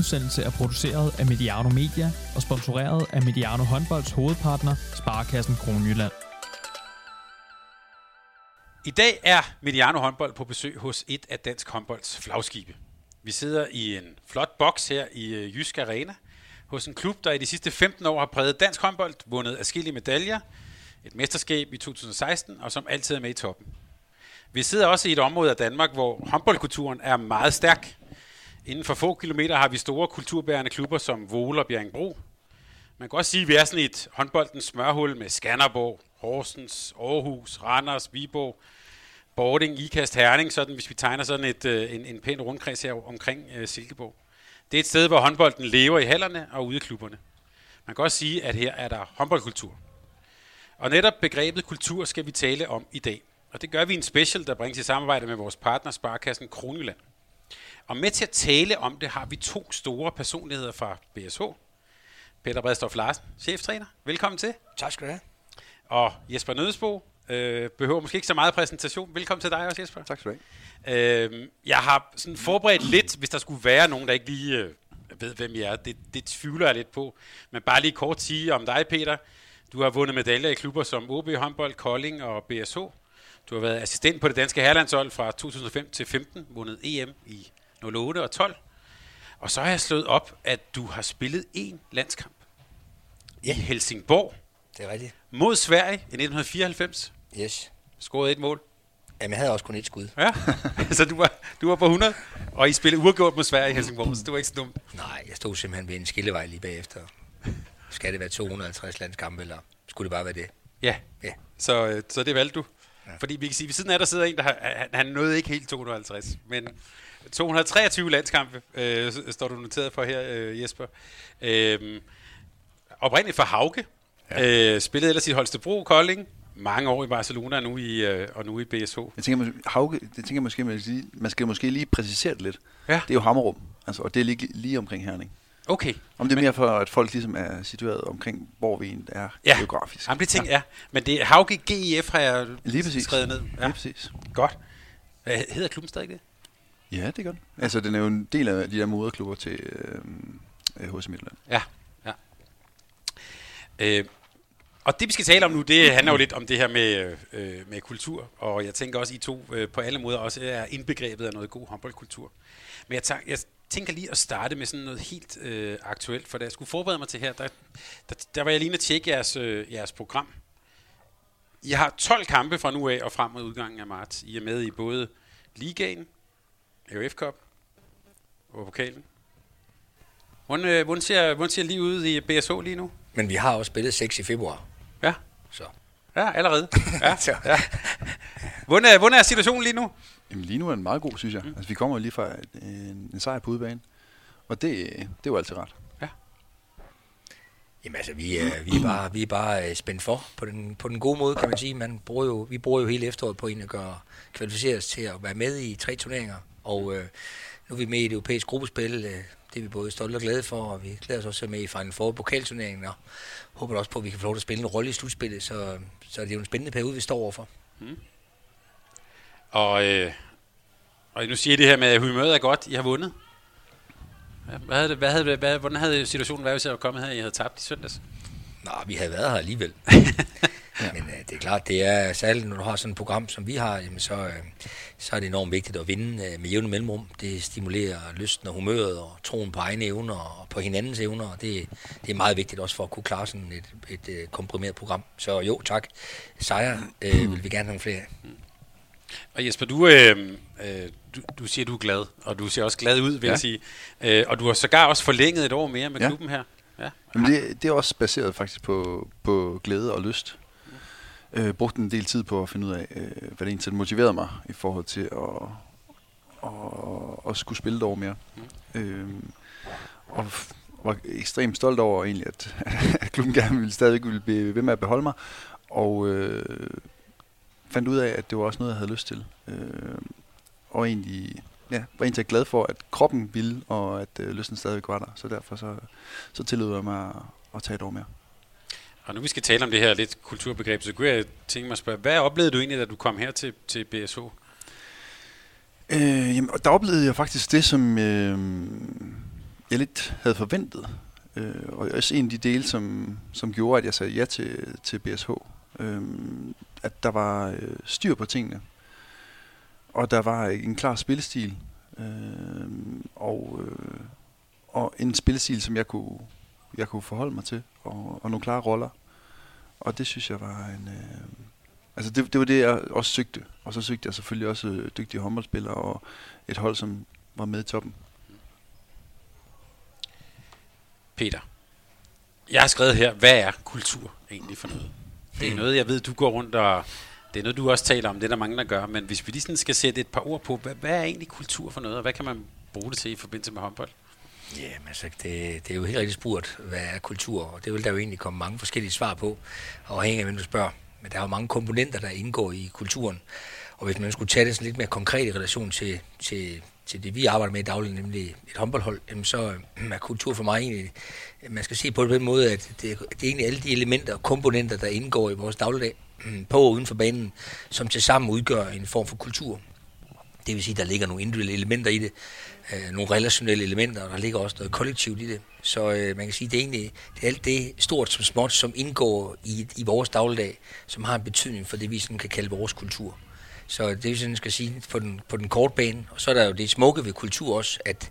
udsendelse er produceret af Mediano Media og sponsoreret af Mediano Håndbolds hovedpartner, Sparkassen Kronjylland. I dag er Mediano håndbold på besøg hos et af dansk håndbolds flagskibe. Vi sidder i en flot boks her i øh, Jysk Arena hos en klub, der i de sidste 15 år har præget dansk håndbold, vundet afskillige medaljer, et mesterskab i 2016 og som altid er med i toppen. Vi sidder også i et område af Danmark, hvor håndboldkulturen er meget stærk. Inden for få kilometer har vi store kulturbærende klubber som Vole og Bjerringbro. Man kan også sige, at vi er sådan et håndboldens smørhul med Skanderborg, Horsens, Aarhus, Randers, Viborg, Bording, Ikast, Herning, sådan, hvis vi tegner sådan et, øh, en, en pæn rundkreds her omkring uh, Silkeborg. Det er et sted, hvor håndbolden lever i hallerne og ude i klubberne. Man kan også sige, at her er der håndboldkultur. Og netop begrebet kultur skal vi tale om i dag. Og det gør vi i en special, der bringes i samarbejde med vores partner Sparkassen Kronjylland. Og med til at tale om det har vi to store personligheder fra BSH. Peter Bredstof Larsen, cheftræner. Velkommen til. Tak skal du have. Og Jesper Nødesbo øh, behøver måske ikke så meget præsentation. Velkommen til dig også, Jesper. Tak skal du have. Øh, jeg har sådan forberedt lidt, hvis der skulle være nogen, der ikke lige øh, ved, hvem I er. Det, det tvivler jeg lidt på. Men bare lige kort sige om dig, Peter. Du har vundet medaljer i klubber som OB håndbold, Kolding og BSH. Du har været assistent på det danske herlandshold fra 2005 til 15, vundet EM i 08 og 12. Og så har jeg slået op, at du har spillet én landskamp Ja. i Helsingborg Det er rigtigt. mod Sverige i 1994. Yes. Scoret et mål. Jamen, jeg havde også kun et skud. Ja, så du var, du var på 100, og I spillede uafgjort mod Sverige i Helsingborg, så det var ikke så dumt. Nej, jeg stod simpelthen ved en skillevej lige bagefter. Skal det være 250 landskampe, eller skulle det bare være det? Ja, Ja. så, øh, så det valgte du. Fordi vi kan sige, ved siden af der sidder en, der har, han, han nåede ikke helt 250, men 223 landskampe øh, står du noteret for her, øh, Jesper. Øh, oprindeligt for Hauge. Ja. Øh, spillede ellers i Holstebro, Kolding. Mange år i Barcelona og nu i, øh, og nu i BSH. Jeg tænker, Hauge, det tænker jeg måske, man, skal man skal måske lige præcisere det lidt. Ja. Det er jo Hammerum, altså, og det er lige, lige omkring Herning. Okay. Om det er mere for, at folk ligesom er situeret omkring, hvor vi er Ja. geografisk. Jamen, det ting er. Men det er Hauge GIF, har jeg Lige præcis. skrevet ned. Ja. Lige præcis. Godt. Hvad hedder klubben stadig det? Ja, det gør den. Altså, den er jo en del af de der moderklubber til øh, øh HC Midtjylland. Ja, ja. Øh, og det vi skal tale om nu, det handler jo lidt om det her med, øh, med kultur, og jeg tænker også, I to øh, på alle måder også er indbegrebet af noget god håndboldkultur. Men jeg, tager, jeg tænker lige at starte med sådan noget helt øh, aktuelt, for da jeg skulle forberede mig til her, der, der, der var jeg lige at tjekke jeres, øh, jeres program. I har 12 kampe fra nu af og frem mod udgangen af marts. I er med i både Ligaen, AUF Cup og pokalen. Hvordan, øh, hvordan, ser, hvordan ser lige ud i BSH lige nu? Men vi har også spillet 6 i februar, Ja, så... ja allerede. Ja, Så- ja. Hvordan, er, hvordan er situationen lige nu? Jamen, lige nu er den meget god, synes jeg. Mm. Altså, vi kommer lige fra en, en sejr på udebane, og det, det er jo altid ret. Jamen altså, vi er, vi er bare, vi er bare øh, spændt for på den, på den gode måde, kan man sige. Man bruger jo, vi bruger jo hele efteråret på en at gøre, kvalificere os til at være med i tre turneringer. Og øh, nu er vi med i det europæiske gruppespil. Øh, det er vi både stolte og glade for, og vi glæder os også med i Final Four pokalturneringen, og håber også på, at vi kan få lov til at spille en rolle i slutspillet. Så, så det er jo en spændende periode, vi står overfor. Og, øh, og nu siger I det her med, at humøret er godt. I har vundet. Hvad havde det, hvad havde det, hvad, hvordan havde situationen været, hvis jeg var kommet her, og I havde tabt i søndags? Nå, vi havde været her alligevel. Men øh, det er klart, det er særligt, når du har sådan et program, som vi har, jamen, så, øh, så er det enormt vigtigt at vinde øh, med jævne mellemrum. Det stimulerer lysten og humøret og troen på egne evner og på hinandens evner. Og det, det er meget vigtigt også for at kunne klare sådan et, et, øh, komprimeret program. Så jo, tak. Sejre øh, vil vi gerne have nogle flere af. Og Jesper, du, øh, øh, du, du siger, du er glad, og du ser også glad ud, vil ja. Ja. jeg sige. Øh, og du har sågar også forlænget et år mere med ja. Ja. klubben her. Ja. Jamen, det, det er også baseret faktisk på, på glæde og lyst. Øh, brugte en del tid på at finde ud af, øh, hvad det egentlig motiverede mig i forhold til at, at, at skulle spille et år mere. Mm. Øh, og var ekstremt stolt over egentlig, at, at klubben gerne ville stadig ville blive ved med at beholde mig. Og øh, fandt ud af, at det var også noget, jeg havde lyst til. Øh, og egentlig ja, var egentlig glad for, at kroppen ville, og at øh, lysten stadig var der. Så derfor så, så tillod jeg mig at, at tage et år mere. Og nu vi skal tale om det her lidt kulturbegreb, så kunne jeg tænke mig at spørge, hvad oplevede du egentlig, da du kom her til, til BSH? Øh, jamen, der oplevede jeg faktisk det, som, øh, jeg lidt havde forventet. Øh, og også en af de dele, som, som gjorde, at jeg sagde ja til, til BSH. Øh, at der var øh, styr på tingene. Og der var en klar spillestil. Øh, og, øh, og en spillestil, som jeg kunne, jeg kunne forholde mig til. Og, og nogle klare roller. Og det synes jeg var en... Øh, altså det, det var det, jeg også søgte. Og så søgte jeg selvfølgelig også øh, dygtige håndboldspillere og et hold, som var med i toppen. Peter, jeg har skrevet her, hvad er kultur egentlig for noget? Det er noget, jeg ved, du går rundt og... Det er noget, du også taler om, det er der mange, der gør. Men hvis vi lige sådan skal sætte et par ord på, hvad, hvad er egentlig kultur for noget, og hvad kan man bruge det til i forbindelse med håndbold? Jamen altså, det, det er jo helt rigtig spurgt, hvad er kultur? Og det vil der jo egentlig komme mange forskellige svar på, afhængig af, hvem du spørger. Men der er jo mange komponenter, der indgår i kulturen. Og hvis man skulle tage det sådan lidt mere konkret i relation til, til, til det, vi arbejder med i daglig, nemlig et håndboldhold, jamen så øh, er kultur for mig egentlig, øh, man skal se på det på den måde, at det, det er egentlig alle de elementer og komponenter, der indgår i vores dagligdag øh, på og uden for banen, som til sammen udgør en form for kultur. Det vil sige, at der ligger nogle individuelle elementer i det, øh, nogle relationelle elementer, og der ligger også noget kollektivt i det. Så øh, man kan sige, at det er egentlig det er alt det stort som småt, som indgår i, i vores dagligdag, som har en betydning for det, vi sådan kan kalde vores kultur. Så det er sådan, skal sige på den, på den korte bane. Og så er der jo det smukke ved kultur også, at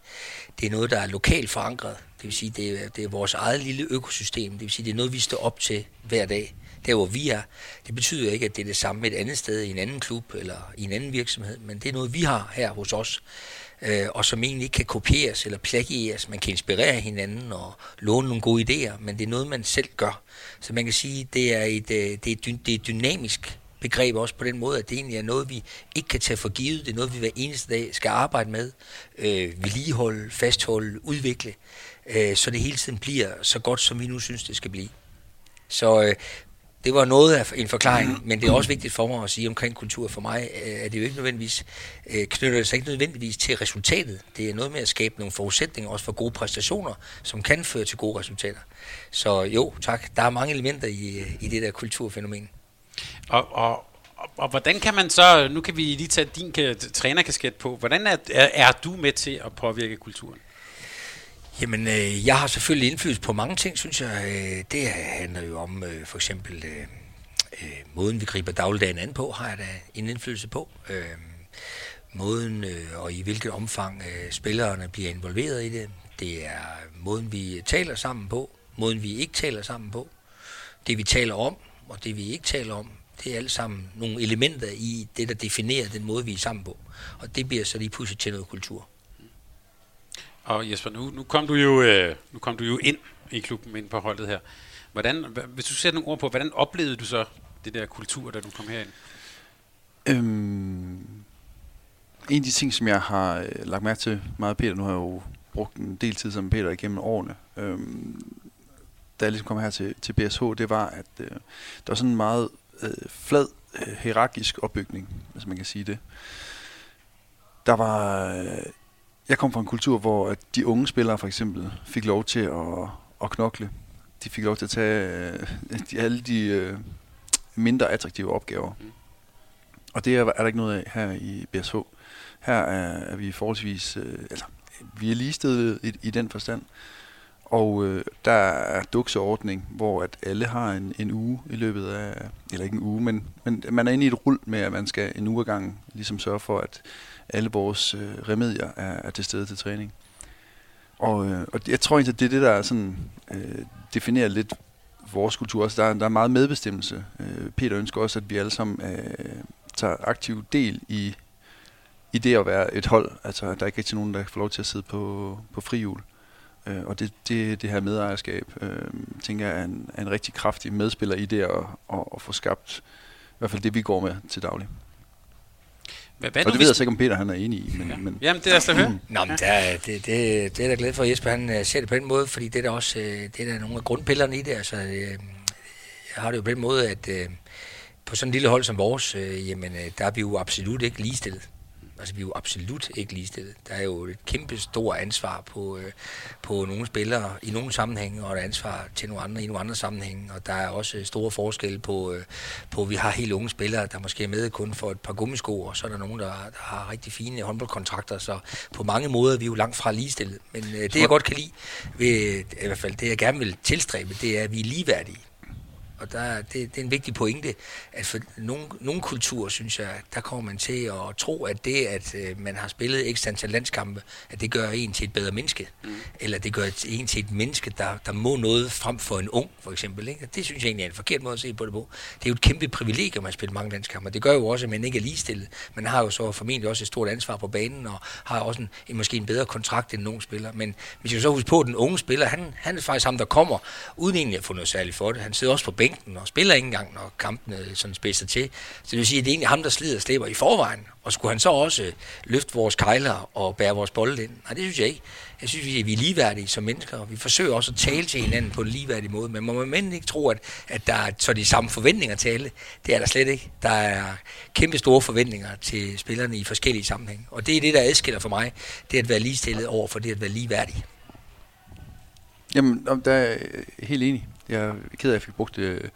det er noget, der er lokalt forankret. Det vil sige, det er, det er vores eget lille økosystem. Det vil sige, det er noget, vi står op til hver dag. Der, hvor vi er. Det betyder ikke, at det er det samme et andet sted, i en anden klub eller i en anden virksomhed, men det er noget, vi har her hos os øh, og som egentlig ikke kan kopieres eller plagieres. Man kan inspirere hinanden og låne nogle gode idéer, men det er noget, man selv gør. Så man kan sige, det er et, øh, det er det er et dynamisk begreb også på den måde, at det egentlig er noget, vi ikke kan tage for givet. Det er noget, vi hver eneste dag skal arbejde med, øh, vedligeholde, fastholde, udvikle, øh, så det hele tiden bliver så godt, som vi nu synes, det skal blive. Så øh, det var noget af en forklaring, men det er også vigtigt for mig at sige omkring kultur. For mig øh, er det jo ikke nødvendigvis, øh, knytter det sig ikke nødvendigvis til resultatet. Det er noget med at skabe nogle forudsætninger også for gode præstationer, som kan føre til gode resultater. Så jo, tak. Der er mange elementer i, øh, i det der kulturfænomen. Og, og, og, og hvordan kan man så, nu kan vi lige tage din trænerkasket på, hvordan er, er, er du med til at påvirke kulturen? Jamen, øh, jeg har selvfølgelig indflydelse på mange ting, synes jeg. Øh, det handler jo om øh, for eksempel øh, øh, måden, vi griber dagligdagen an på, har jeg da en indflydelse på. Øh, måden øh, og i hvilket omfang øh, spillerne bliver involveret i det. Det er måden, vi taler sammen på, måden, vi ikke taler sammen på. Det, vi taler om, og det, vi ikke taler om, det er alt sammen nogle elementer i det, der definerer den måde, vi er sammen på. Og det bliver så lige pludselig til noget kultur. Og Jesper, nu, nu, kom du jo, øh, nu kom du jo ind i klubben, ind på holdet her. Hvordan, hvis du sætter nogle ord på, hvordan oplevede du så det der kultur, da du kom herind? Øhm, en af de ting, som jeg har øh, lagt mærke til meget Peter, nu har jeg jo brugt en del tid som Peter igennem årene, øhm, da jeg ligesom kom her til, til BSH, det var, at øh, der var sådan en meget øh, flad øh, hierarkisk opbygning, hvis man kan sige det. Der var øh, jeg kom fra en kultur, hvor de unge spillere for eksempel fik lov til at, at knokle. De fik lov til at tage øh, de, alle de øh, mindre attraktive opgaver. Mm. Og det er, er der ikke noget af her i BSH. Her er, er vi forholdsvis, øh, altså, vi er ligestillet i, i den forstand. Og øh, der er dukseordning, hvor at alle har en, en uge i løbet af, eller ikke en uge, men, men man er inde i et rul med, at man skal en uge gang ligesom sørge for, at alle vores øh, remedier er, er til stede til træning. Og, øh, og jeg tror egentlig, at det er det, der sådan, øh, definerer lidt vores kultur. Altså, der, der er meget medbestemmelse. Øh, Peter ønsker også, at vi alle sammen øh, tager aktiv del i, i det at være et hold. Altså, der er ikke rigtig nogen, der får lov til at sidde på, på frihjul. Øh, og det, det, det her medejerskab, øh, tænker jeg, er en, er en rigtig kraftig medspiller i det at, at, at få skabt i hvert fald det, vi går med til daglig. Hvad, hvad og det ved jeg så ikke, om Peter han er enig i. Men, ja. men, Jamen, det er der høre. Nå, men der, det, det, det er der glad for, at Jesper han øh, ser det på den måde, fordi det er der også øh, det er der nogle af grundpillerne i det. Altså, øh, jeg har det jo på den måde, at på sådan en lille hold som vores, jamen, der er vi jo absolut ikke ligestillet. Altså, vi er jo absolut ikke ligestillet. Der er jo et kæmpe stort ansvar på, øh, på nogle spillere i nogle sammenhænge, og et ansvar til nogle andre i nogle andre sammenhænge. Og der er også store forskelle på, øh, på vi har helt unge spillere, der måske er med kun for et par gummisko, og så er der nogen, der, der har rigtig fine håndboldkontrakter. Så på mange måder er vi jo langt fra ligestillet. Men øh, det, jeg godt kan lide, ved, i hvert fald det, jeg gerne vil tilstræbe, det er, at vi er ligeværdige. Og der, det, det er en vigtig pointe, at for nogle, nogle kulturer, synes jeg, der kommer man til at tro, at det, at øh, man har spillet ekstra antal landskampe, at det gør en til et bedre menneske. Mm. Eller det gør en til et menneske, der, der må noget frem for en ung, for eksempel. Ikke? Det synes jeg egentlig er en forkert måde at se på det på. Det er jo et kæmpe privilegium at spille mange landskampe. Det gør jo også, at man ikke er ligestillet. Man har jo så formentlig også et stort ansvar på banen, og har også en, en måske en bedre kontrakt end nogen spiller. Men hvis jeg så huske på, at den unge spiller, han, han er faktisk ham, der kommer, uden egentlig at få noget særligt for det. Han sidder også på bænken bænken og spiller ikke engang, når kampene sådan spidser til. Så det vil sige, at det er egentlig ham, der slider og slæber i forvejen. Og skulle han så også løfte vores kejler og bære vores bolde ind? Nej, det synes jeg ikke. Jeg synes, vi er ligeværdige som mennesker, og vi forsøger også at tale til hinanden på en ligeværdig måde. Men må man ikke tro, at, at der er så de samme forventninger til alle. Det er der slet ikke. Der er kæmpe store forventninger til spillerne i forskellige sammenhænge. Og det er det, der adskiller for mig. Det at være ligestillet over for det at være ligeværdig. Jamen, der er jeg helt enig. Jeg er ked af, at jeg fik brugt det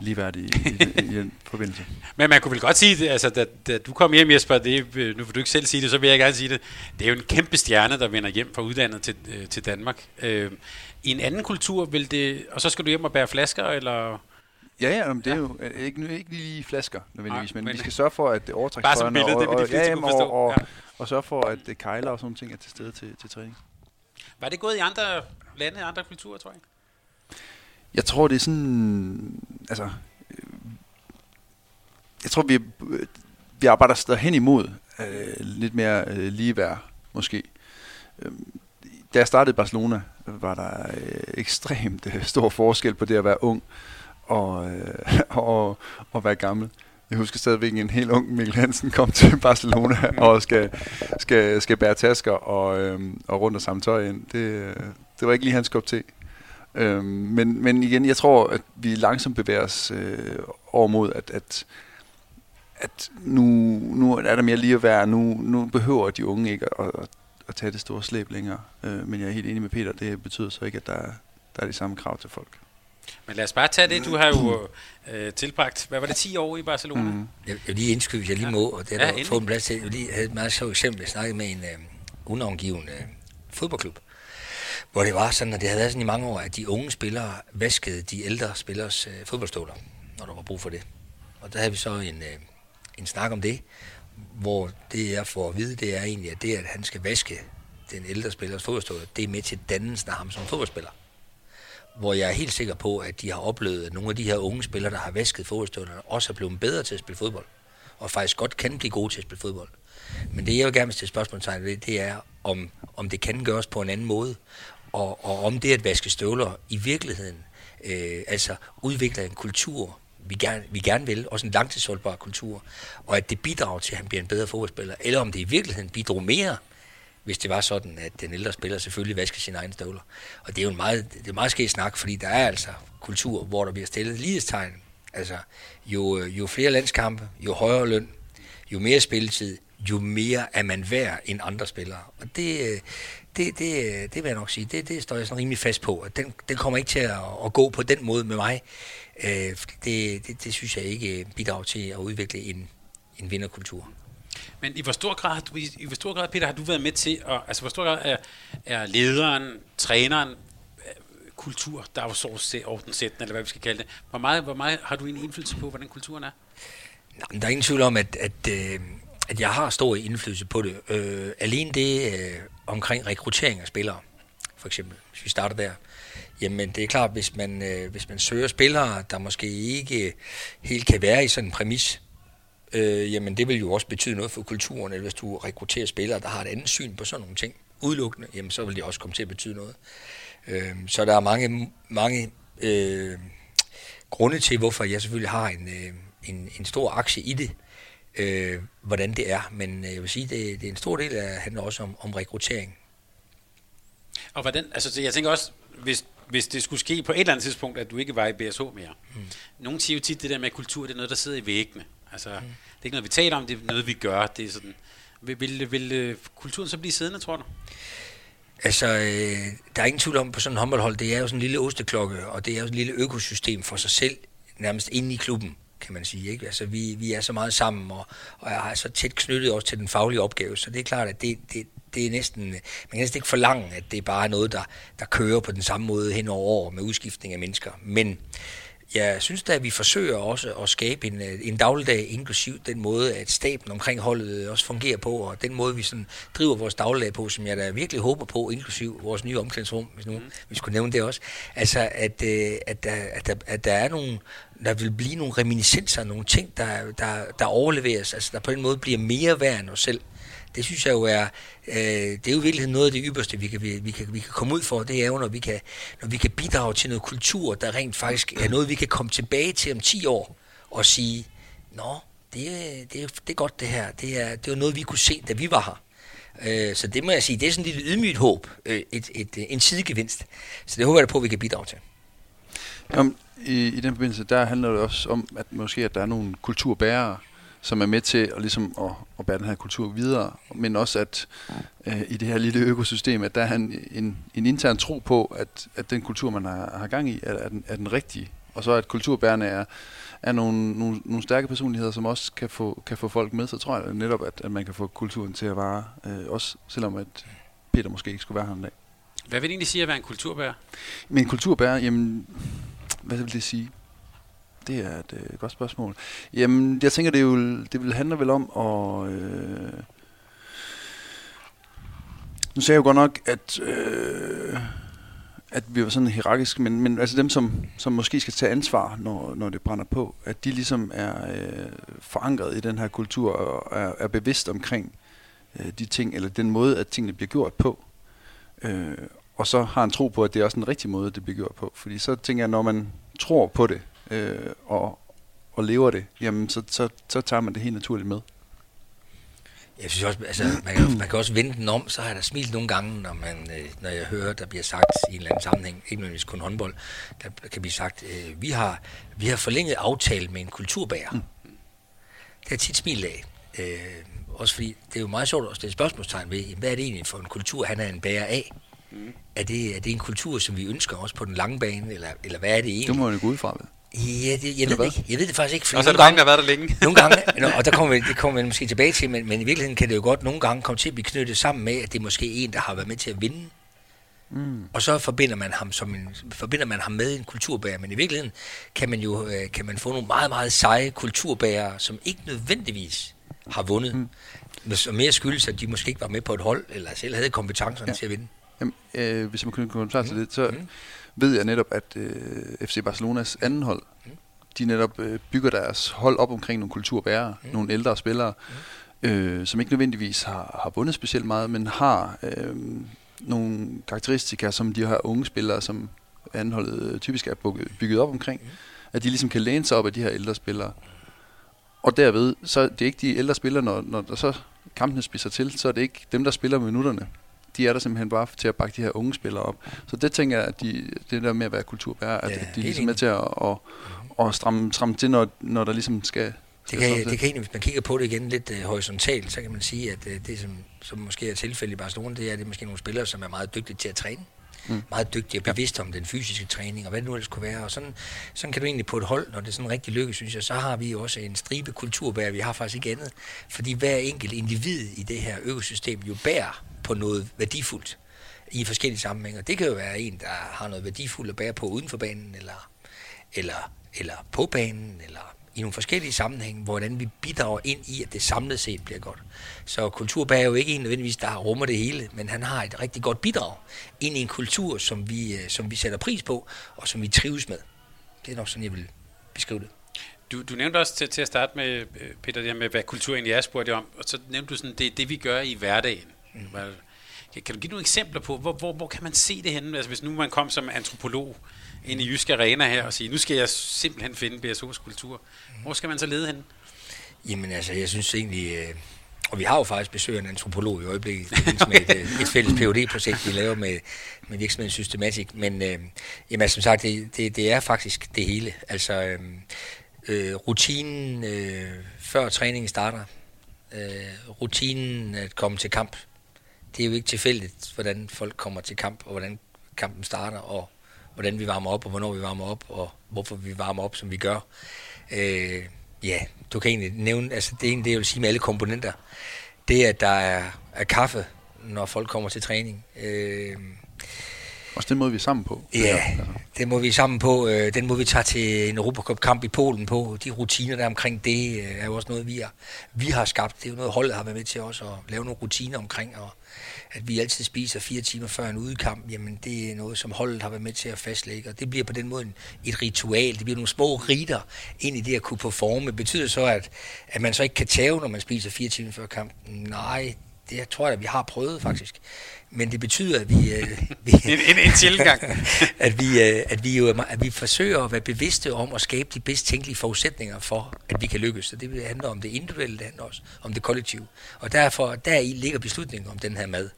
ligeværdigt i, i, i den forbindelse. Men man kunne vel godt sige, altså, da, da du kom hjem, Jesper, det, nu vil du ikke selv sige det, så vil jeg gerne sige det. Det er jo en kæmpe stjerne, der vender hjem fra udlandet til, øh, til Danmark. Øh, I en anden kultur vil det... Og så skal du hjem og bære flasker, eller... Ja, ja, men det er jo ikke, ikke lige flasker nødvendigvis, men, men vi skal sørge for, at overtrækstrøjerne og, og, og, ja, og, og, og sørge for, at kejler og sådan ting er til stede til, til træning. Var det gået i andre lande, andre kulturer, tror jeg? Jeg tror, det er sådan... Altså, jeg tror, vi, vi arbejder stadig hen imod øh, lidt mere øh, ligeværd, måske. Øh, da jeg startede i Barcelona, var der øh, ekstremt øh, stor forskel på det at være ung og, øh, og, og være gammel. Jeg husker stadigvæk en helt ung Mikkel Hansen kom til Barcelona og skal, skal, skal bære tasker og, øh, og rundt og samle tøj ind. Det, øh, det var ikke lige hans kop til. Øhm, men, men igen, jeg tror, at vi langsomt bevæger os øh, over mod, at, at, at nu, nu er der mere lige at være. Nu, nu behøver de unge ikke at, at, at tage det store slæb længere. Øh, men jeg er helt enig med Peter, det betyder så ikke, at der, der er de samme krav til folk. Men lad os bare tage det. Du har jo øh, tilbragt, hvad var det, 10 år i Barcelona? Mm. Jeg, vil lige indskyde, hvis jeg lige må, og det er ja, der få en plads til. Jeg lige havde et meget sjovt eksempel. Jeg snakkede med en øh, unavngivende øh, fodboldklub, hvor det var sådan, at det havde været sådan i mange år, at de unge spillere vaskede de ældre spillers øh, fodboldstøvler, når der var brug for det. Og der havde vi så en, øh, en snak om det, hvor det jeg får at vide, det er egentlig, at det, at han skal vaske den ældre spillers fodboldstøvler, det er med til dannelsen af ham som fodboldspiller. Hvor jeg er helt sikker på, at de har oplevet, at nogle af de her unge spillere, der har vasket fodboldstøvlerne, også er blevet bedre til at spille fodbold. Og faktisk godt kan blive gode til at spille fodbold. Men det, jeg vil gerne vil stille spørgsmålstegn ved, det er, om, om det kan gøres på en anden måde og, og om det at vaske støvler i virkeligheden øh, altså udvikler en kultur, vi gerne, vi gerne vil, også en langtidsholdbar kultur, og at det bidrager til, at han bliver en bedre fodboldspiller, eller om det i virkeligheden bidrog mere, hvis det var sådan, at den ældre spiller selvfølgelig vasker sine egne støvler. Og det er jo en meget, det er meget sket snak, fordi der er altså kultur, hvor der bliver stillet lighedstegn. Altså, jo, øh, jo flere landskampe, jo højere løn, jo mere spilletid, jo mere er man værd end andre spillere. Og det, øh, det, det, det vil jeg nok sige, det, det står jeg sådan rimelig fast på, at den, den kommer ikke til at, at gå på den måde med mig. Øh, det, det, det synes jeg ikke bidrager til at udvikle en, en vinderkultur. Men i hvor stor grad, du, i hvor stor grad, Peter, har du været med til, at, altså hvor stor grad er, er lederen, træneren, øh, kultur, der er ordensætten, eller hvad vi skal kalde det. Hvor meget, hvor meget har du en indflydelse på, hvordan kulturen er? Nå, der er ingen tvivl om, at, at, øh, at jeg har stor indflydelse på det. Øh, alene det øh, omkring rekruttering af spillere, for eksempel, hvis vi starter der. Jamen, det er klart, hvis man, øh, hvis man søger spillere, der måske ikke helt kan være i sådan en præmis, øh, jamen det vil jo også betyde noget for kulturen, eller hvis du rekrutterer spillere, der har et andet syn på sådan nogle ting, udelukkende, jamen så vil det også komme til at betyde noget. Øh, så der er mange, mange øh, grunde til, hvorfor jeg selvfølgelig har en, øh, en, en stor aktie i det, øh, hvordan det er. Men øh, jeg vil sige, det, det er en stor del af handler også om, om rekruttering. Og hvordan, altså jeg tænker også, hvis, hvis det skulle ske på et eller andet tidspunkt, at du ikke var i BSH mere. Mm. Nogle siger jo tit, det der med kultur, det er noget, der sidder i væggene. Altså, mm. det er ikke noget, vi taler om, det er noget, vi gør. Det er sådan, Vil, vil, vil øh, kulturen så blive siddende, tror du? Altså, øh, der er ingen tvivl om på sådan en håndboldhold, det er jo sådan en lille osteklokke, og det er jo sådan en lille økosystem for sig selv, nærmest inde i klubben, kan man sige. Ikke? Altså, vi, vi er så meget sammen, og, og jeg er så tæt knyttet også til den faglige opgave, så det er klart, at det, det, det er næsten, man kan næsten ikke forlange, at det er bare noget, der, der kører på den samme måde hen over år med udskiftning af mennesker. Men jeg synes da, at vi forsøger også at skabe en, øh, en dagligdag, inklusiv den måde, at staben omkring holdet også fungerer på, og den måde, vi sådan driver vores dagligdag på, som jeg da virkelig håber på, inklusiv vores nye omklædningsrum, hvis nu mm. vi skulle nævne det også. Altså, at, øh, at, der, at, der, at der er nogle, der vil blive nogle reminiscenser, nogle ting, der, der, der overleveres, altså der på en måde bliver mere værd end os selv det synes jeg jo er, øh, det er jo virkelig noget af det ypperste, vi kan, vi, vi, kan, vi kan komme ud for. Det er jo, når vi, kan, når vi kan bidrage til noget kultur, der rent faktisk er noget, vi kan komme tilbage til om 10 år og sige, nå, det, det, er, det er godt det her. Det er, det er noget, vi kunne se, da vi var her. Øh, så det må jeg sige, det er sådan et lille ydmygt håb, øh, et, et, en sidegevinst. Så det håber jeg på, at vi kan bidrage til. Jamen, i, I den forbindelse, der handler det også om, at måske at der er nogle kulturbærere, som er med til at, ligesom at, at bære den her kultur videre, men også at øh, i det her lille økosystem, at der er en, en, en intern tro på, at, at den kultur, man har, har gang i, er, er, den, er den rigtige. Og så at kulturbærerne er, er nogle, nogle, nogle stærke personligheder, som også kan få, kan få folk med, så tror jeg netop, at, at man kan få kulturen til at vare, øh, også selvom at Peter måske ikke skulle være her en dag. Hvad vil det egentlig sige at være en kulturbærer? Men en kulturbærer, jamen, hvad vil det sige? Det er et øh, godt spørgsmål. Jamen, jeg tænker, det, vil, det vil handle vel om at... Øh, nu sagde jeg jo godt nok, at, øh, at vi var sådan hierarkisk, men, men altså dem, som, som måske skal tage ansvar, når, når det brænder på, at de ligesom er øh, forankret i den her kultur og er, er bevidst omkring øh, de ting, eller den måde, at tingene bliver gjort på. Øh, og så har en tro på, at det er også den rigtige måde, det bliver gjort på. Fordi så tænker jeg, når man tror på det, øh, og, og lever det, jamen så, så, så tager man det helt naturligt med. Jeg synes også, altså, man, kan, man kan også vende den om, så har jeg da smilt nogle gange, når, man, øh, når jeg hører, der bliver sagt i en eller anden sammenhæng, ikke nødvendigvis kun håndbold, der kan blive sagt, øh, vi, har, vi har forlænget aftale med en kulturbærer. Mm. Det er tit smil af. Øh, også fordi det er jo meget sjovt at stille spørgsmålstegn ved, hvad er det egentlig for en kultur, han er en bærer af? Mm. Er, det, er det en kultur, som vi ønsker også på den lange bane, eller, eller hvad er det egentlig? Det må man jo gå ud fra, ved. Ja, det, jeg ved det ikke. Jeg ved det faktisk ikke. Og så er det mange, der har været der længe. nogle gange, og der kommer vi, det kommer vi måske tilbage til, men, men i virkeligheden kan det jo godt nogle gange komme til at blive knyttet sammen med, at det er måske en, der har været med til at vinde. Mm. Og så forbinder man, ham som en, forbinder man ham med en kulturbærer, men i virkeligheden kan man jo øh, kan man få nogle meget, meget seje kulturbærere, som ikke nødvendigvis har vundet. Mm. Men mere skyldes, at de måske ikke var med på et hold, eller selv havde kompetencerne ja. til at vinde. Jamen, øh, hvis man kunne kommentere mm. til det, så mm ved jeg netop, at øh, FC Barcelonas anden hold, mm. de netop øh, bygger deres hold op omkring nogle kulturbærere, mm. nogle ældre spillere, mm. øh, som ikke nødvendigvis har, har vundet specielt meget, men har øh, nogle karakteristika, som de her unge spillere, som anholdet øh, typisk er bygget op omkring, mm. at de ligesom kan læne sig op af de her ældre spillere. Og derved, så det er ikke de ældre spillere, når, når der så kampene spiser til, så er det ikke dem, der spiller minutterne de er der simpelthen bare til at bakke de her unge spillere op. Så det tænker jeg, at de, det der med at være kulturbærer, at ja, de er ligesom med til at, at, at stramme, stramme til, når, når der ligesom skal... Det kan, det kan egentlig, hvis man kigger på det igen lidt uh, horisontalt, så kan man sige, at uh, det, som, som måske er tilfældet i Barcelona, det er, at det er måske nogle spillere, som er meget dygtige til at træne. Mm. Meget dygtige og bevidste om den fysiske træning, og hvad det nu ellers kunne være. Og sådan, sådan kan du egentlig på et hold, når det sådan rigtig lykkes, synes jeg, så har vi også en stribe kulturbærer, vi har faktisk ikke andet. Fordi hver enkelt individ i det her økosystem jo bærer på noget værdifuldt i forskellige sammenhænge. Det kan jo være en, der har noget værdifuldt at bære på uden for banen, eller, eller, eller på banen, eller i nogle forskellige sammenhænge, hvordan vi bidrager ind i, at det samlet set bliver godt. Så kultur er jo ikke en nødvendigvis, der rummer det hele, men han har et rigtig godt bidrag ind i en kultur, som vi, øh, som vi sætter pris på, og som vi trives med. Det er nok sådan, jeg vil beskrive det. Du, du nævnte også til, til at starte med, øh, Peter, det her med, hvad kultur egentlig er, spurgte jeg om, og så nævnte du sådan, det er det, vi gør i hverdagen. Mm. Kan du give nogle eksempler på, hvor, hvor, hvor kan man se det henne? Altså hvis nu man kom som antropolog ind i Jysk Arena her og sige, nu skal jeg simpelthen finde BSO's kultur. Hvor skal man så lede hen? Jamen altså, jeg synes egentlig, øh, og vi har jo faktisk besøg af en antropolog i øjeblikket, med et, øh, et fælles phd projekt vi laver med, med virksomheden Systematic. Men øh, jamen, altså, som sagt, det, det, det er faktisk det hele. Altså, øh, øh, rutinen øh, før træningen starter, øh, rutinen at komme til kamp. Det er jo ikke tilfældigt, hvordan folk kommer til kamp, og hvordan kampen starter, og hvordan vi varmer op, og hvornår vi varmer op, og hvorfor vi varmer op, som vi gør. Øh, ja, du kan egentlig nævne, altså det ene, det, jeg vil sige med alle komponenter. Det, at der er, er kaffe, når folk kommer til træning. Øh, også den måde, vi er sammen på. Ja, altså. den må vi sammen på. Øh, den må vi tage til en Europacup-kamp i Polen på. De rutiner der omkring det øh, er jo også noget, vi har, vi har skabt. Det er jo noget, holdet har været med til også at lave nogle rutiner omkring. Og at vi altid spiser fire timer før en udekamp, jamen det er noget, som holdet har været med til at fastlægge. Og det bliver på den måde et ritual. Det bliver nogle små riter ind i det at kunne performe. Det betyder så, at, at man så ikke kan tage, når man spiser fire timer før kampen. Nej, det tror jeg, at vi har prøvet faktisk. Men det betyder, at vi... Øh, vi en, en, en tilgang. at, vi, øh, at, vi jo, at vi forsøger at være bevidste om at skabe de bedst tænkelige forudsætninger for, at vi kan lykkes. Så det handler om det individuelle, det handler også om det kollektive. Og derfor, der i ligger beslutningen om den her mad.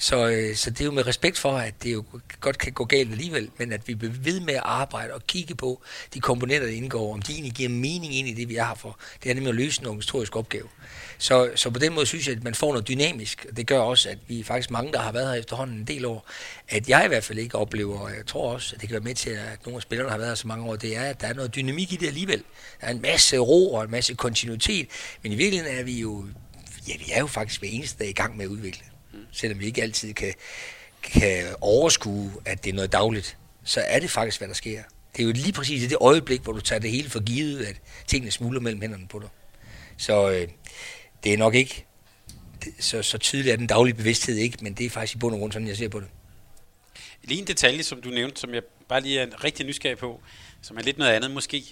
Så, øh, så det er jo med respekt for, at det jo godt kan gå galt alligevel, men at vi bliver ved med at arbejde og kigge på de komponenter, der indgår, om de egentlig giver mening ind i det, vi er her for. Det er nemlig at løse en organisatorisk opgave. Så, så på den måde synes jeg, at man får noget dynamisk. Det gør også, at vi faktisk mange, der har været her efterhånden en del år, at jeg i hvert fald ikke oplever, og jeg tror også, at det kan være med til, at nogle af spillerne har været her så mange år, det er, at der er noget dynamik i det alligevel. Der er en masse ro og en masse kontinuitet, men i virkeligheden er vi jo, ja, vi er jo faktisk hver eneste dag i gang med at udvikle. Selvom vi ikke altid kan, kan overskue, at det er noget dagligt, så er det faktisk, hvad der sker. Det er jo lige præcis i det øjeblik, hvor du tager det hele for givet, at tingene smuldrer mellem hænderne på dig. Så øh, det er nok ikke så, så tydeligt er den daglige bevidsthed ikke, men det er faktisk i bund og grund sådan, jeg ser på det. Lige en detalje, som du nævnte, som jeg bare lige er rigtig nysgerrig på, som er lidt noget andet måske,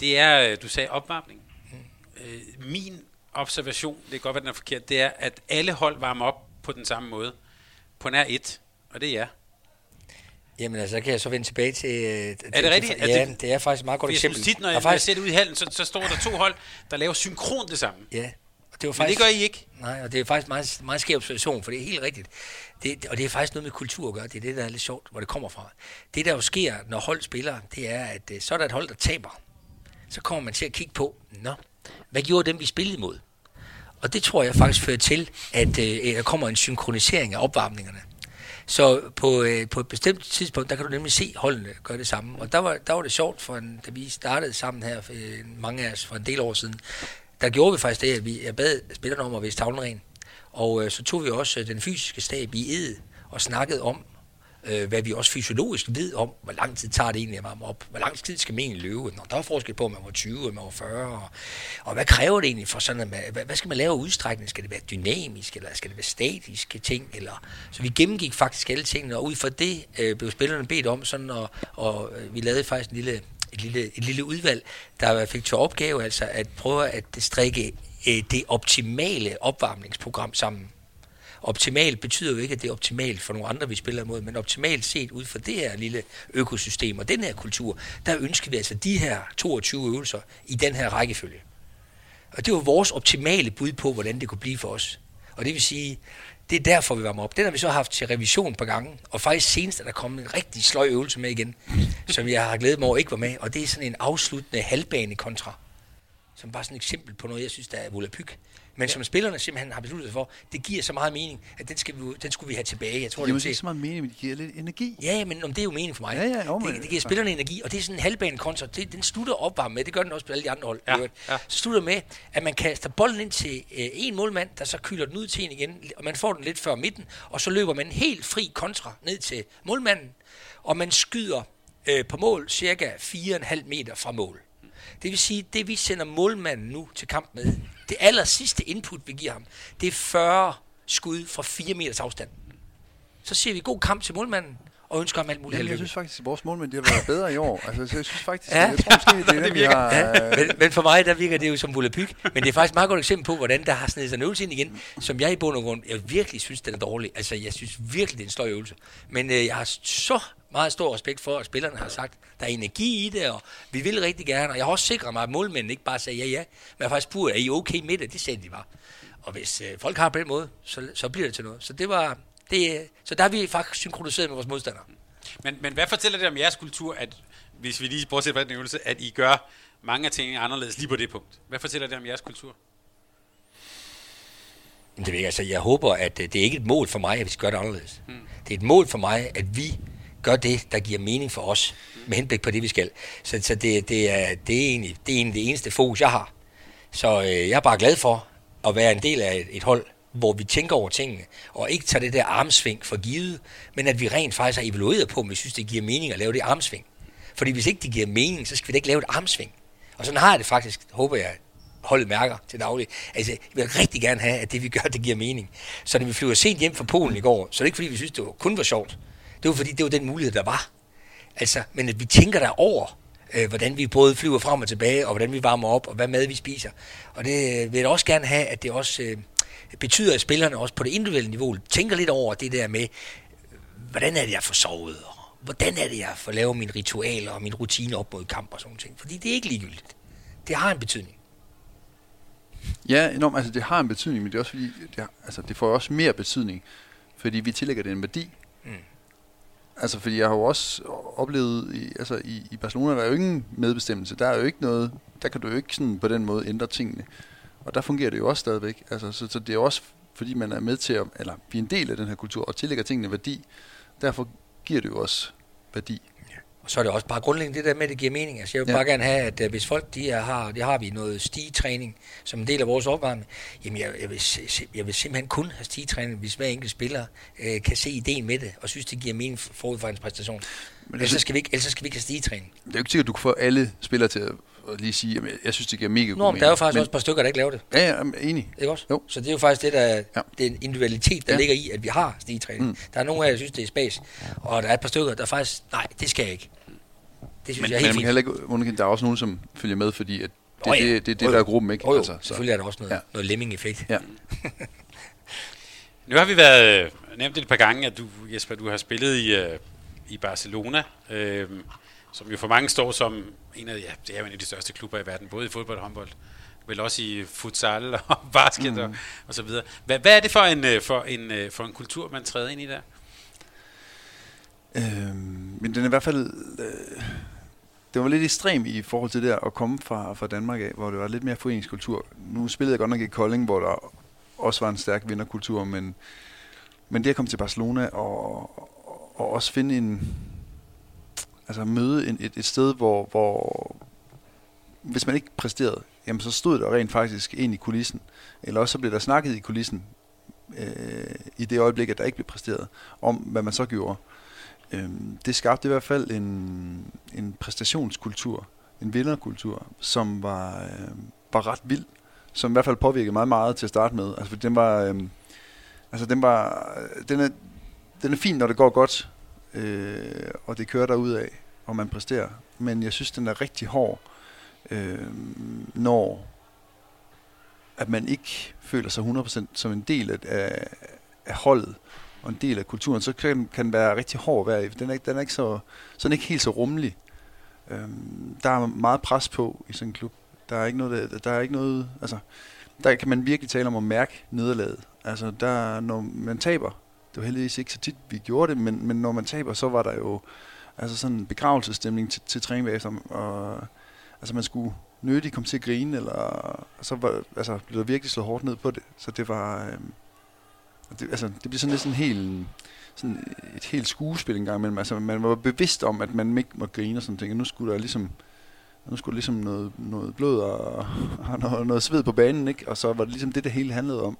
det er, øh, du sagde opvarmning. Mm. Øh, min observation, det kan godt være, den er forkert, det er, at alle hold varmer op på den samme måde, på nær et, og det er jer. Jamen altså, så kan jeg så vende tilbage til... Øh, er det rigtigt? Ja, det, det er faktisk et meget godt eksempel. Tit, når jeg, faktisk... jeg ser det ud i hallen, så, så står der to hold, der laver synkron det samme. Ja, det var faktisk, Men det gør I ikke? Nej, og det er faktisk meget, meget skæv observation, for det er helt rigtigt. Det, og det er faktisk noget med kultur at gøre. Det er det, der er lidt sjovt, hvor det kommer fra. Det, der jo sker, når hold spiller, det er, at øh, så er der et hold, der taber. Så kommer man til at kigge på, nå, hvad gjorde dem, vi spillede imod? Og det tror jeg faktisk fører til, at øh, der kommer en synkronisering af opvarmningerne. Så på, øh, på et bestemt tidspunkt, der kan du nemlig se holdene gøre det samme. Og der var, der var det sjovt, for en, da vi startede sammen her, øh, mange af os for en del år siden, der gjorde vi faktisk det, at vi, jeg bad spillerne om at vise tavlen ren. Og øh, så tog vi også øh, den fysiske stab i ed og snakkede om, øh, hvad vi også fysiologisk ved om, hvor lang tid tager det egentlig at varme op, hvor lang tid skal man egentlig løbe, når der er forskel på, om man var 20 eller man var 40, og, og hvad kræver det egentlig for sådan, at, hvad, hvad skal man lave af udstrækning, skal det være dynamisk, eller skal det være statiske ting, eller, så vi gennemgik faktisk alle tingene, og ud fra det øh, blev spillerne bedt om sådan, og, og øh, vi lavede faktisk en lille et lille, et lille udvalg, der fik til opgave altså at prøve at strikke øh, det optimale opvarmningsprogram sammen. Optimalt betyder jo ikke, at det er optimalt for nogle andre, vi spiller imod, men optimalt set ud fra det her lille økosystem og den her kultur, der ønsker vi altså de her 22 øvelser i den her rækkefølge. Og det var vores optimale bud på, hvordan det kunne blive for os. Og det vil sige, det er derfor, vi varmer op. Den har vi så haft til revision på gangen, og faktisk senest er der kommet en rigtig sløj øvelse med igen, som jeg har glædet mig over ikke var med, og det er sådan en afsluttende halvbane kontra, som bare sådan et eksempel på noget, jeg synes, der er volapyk men ja. som spillerne simpelthen har besluttet sig for, det giver så meget mening, at den, skal vi, den skulle vi have tilbage. Jeg tror, det, det giver så meget mening, men det giver lidt energi. Ja, men om det er jo mening for mig. Ja, ja, jo, det, det, giver spillerne energi, og det er sådan en halvbane kontra. Det, den slutter opvarme med, det gør den også på alle de andre hold. Ja, ja. Så slutter med, at man kaster bolden ind til øh, en målmand, der så kylder den ud til en igen, og man får den lidt før midten, og så løber man helt fri kontra ned til målmanden, og man skyder øh, på mål cirka 4,5 meter fra mål. Det vil sige, det vi sender målmanden nu til kamp med, det aller sidste input, vi giver ham, det er 40 skud fra 4 meters afstand. Så siger vi god kamp til målmanden, og ønsker ham alt muligt Jamen, jeg synes faktisk, at vores målmænd har været bedre i år. Altså, så jeg synes faktisk, ja. jeg tror måske, det er det, vi har... Ja. Men, men, for mig, der virker det jo som volapyk. Men det er faktisk et meget godt eksempel på, hvordan der har snedet sig en øvelse ind igen, som jeg i bund og grund, jeg virkelig synes, den er dårlig. Altså, jeg synes virkelig, det er en sløj øvelse. Men øh, jeg har så meget stor respekt for, at spillerne har sagt, der er energi i det, og vi vil rigtig gerne. Og jeg har også sikret mig, at målmændene ikke bare sagde ja, ja, men faktisk spurgt, er I okay med det? Det sagde de bare. Og hvis øh, folk har på den måde, så, så bliver det til noget. Så det var, det, så der har vi faktisk synkroniseret med vores modstandere. Men, men hvad fortæller det om jeres kultur, at hvis vi lige bortset fra den øvelse, at I gør mange af tingene anderledes lige på det punkt? Hvad fortæller det om jeres kultur? Det ved jeg, altså, jeg håber, at øh, det er ikke et mål for mig, at vi skal gøre det anderledes. Mm. Det er et mål for mig, at vi gør det, der giver mening for os, med henblik på det, vi skal. Så, så det, det, er, det, er egentlig, det er egentlig det eneste fokus, jeg har. Så øh, jeg er bare glad for at være en del af et, et hold, hvor vi tænker over tingene, og ikke tager det der armsving for givet, men at vi rent faktisk har evalueret på, om vi synes, det giver mening at lave det armsving. Fordi hvis ikke det giver mening, så skal vi da ikke lave et armsving. Og sådan har jeg det faktisk, håber jeg, holdet mærker til daglig. Altså, jeg vil rigtig gerne have, at det vi gør, det giver mening. Så når vi flyver sent hjem fra Polen i går, så er det ikke fordi, vi synes, det var kun var sjovt. Det var fordi, det var den mulighed, der var. Altså, men at vi tænker der over, øh, hvordan vi både flyver frem og tilbage, og hvordan vi varmer op, og hvad mad vi spiser. Og det vil jeg også gerne have, at det også øh, betyder, at spillerne også på det individuelle niveau tænker lidt over det der med, hvordan er det, jeg får sovet, og hvordan er det, jeg får lavet mine ritualer og min rutine op mod kamp og sådan ting. Fordi det er ikke ligegyldigt. Det har en betydning. Ja, enormt. Altså, det har en betydning, men det er også fordi, det, har, altså, det får også mere betydning, fordi vi tillægger det en værdi. Mm. Altså, fordi jeg har jo også oplevet, i, altså i, i Barcelona, der er jo ingen medbestemmelse. Der er jo ikke noget, der kan du jo ikke sådan på den måde ændre tingene. Og der fungerer det jo også stadigvæk. Altså, så, så det er også, fordi man er med til at, eller vi er en del af den her kultur, og tillægger tingene værdi. Derfor giver det jo også værdi. Og så er det også bare grundlæggende det der med, at det giver mening. Altså, jeg vil ja. bare gerne have, at uh, hvis folk de er, har, det har vi noget stigetræning som en del af vores opvarmning, jamen jeg, jeg, vil, jeg vil simpelthen kun have stigetræning, hvis hver enkelt spiller uh, kan se ideen med det, og synes, det giver mening forud for en præstation. Men ellers, så skal vi ikke, ellers skal vi ikke have stigetræning. Det er jo ikke sikkert, at du kan få alle spillere til at lige sige, at jeg synes, det giver mega god mening. der er jo faktisk men, også et par stykker, der ikke laver det. Ja, ja, enig. Ikke også? Jo. Så det er jo faktisk det, der, ja. det er en individualitet, der ja. ligger i, at vi har stigetræning. Mm. Der er nogle af jer, der synes, det er spas, og der er et par stykker, der faktisk, nej, det skal jeg ikke. Det synes men, jeg er helt men fint. Heller ikke, der er også nogen, som følger med, fordi at det, oh, ja. det, det, det, der er gruppen, ikke? Oh, jo, altså, så. selvfølgelig er der også noget, ja. noget lemming-effekt. Ja. nu har vi været øh, nævnt et par gange, at du, Jesper, du har spillet i, uh, i Barcelona, øh, som jo for mange står som en af, ja, det er jo en af de største klubber i verden, både i fodbold og håndbold vel også i futsal og basket mm. og, og så videre. Hvad, hvad er det for en, øh, for, en, for en kultur, man træder ind i der? Øhm, men den er i hvert fald... Øh, det var lidt ekstrem i forhold til det at komme fra, fra Danmark af, hvor det var lidt mere foreningskultur. Nu spillede jeg godt nok i Kolding, hvor der også var en stærk vinderkultur, men, men det at komme til Barcelona og, og også finde en, altså møde en, et, et sted, hvor, hvor hvis man ikke præsterede, jamen så stod der rent faktisk ind i kulissen. Eller også så blev der snakket i kulissen øh, i det øjeblik, at der ikke blev præsteret, om hvad man så gjorde. Øh, det skabte i hvert fald en, en præstationskultur, en vinderkultur, som var, øh, var ret vild, som i hvert fald påvirkede meget meget til at starte med. Altså, øhm, altså den var, øh, altså, den var, den er, den er fin, når det går godt, øh, og det kører derud af, og man præsterer. Men jeg synes, den er rigtig hård, øh, når at man ikke føler sig 100% som en del af, af, af holdet og en del af kulturen, så kan, kan den være rigtig hård at være i. Den er, den er ikke så, så den er ikke helt så rummelig. Øhm, der er meget pres på i sådan en klub. Der er ikke noget, der, der er ikke noget, altså, der kan man virkelig tale om at mærke nederlaget. Altså, der, når man taber, var heldigvis ikke så tit, vi gjorde det, men, men når man taber, så var der jo altså sådan en begravelsesstemning til, til træning bagefter, og altså man skulle nødigt komme til at grine, eller så var, altså, blev der virkelig slået hårdt ned på det. Så det var, Øh, det, altså, det blev sådan lidt sådan helt, sådan et helt skuespil en gang imellem. Altså, man var bevidst om, at man ikke måtte grine og sådan ting. nu skulle der ligesom, nu skulle der ligesom noget, noget blod og, og noget, noget sved på banen, ikke? Og så var det ligesom det, det hele handlede om.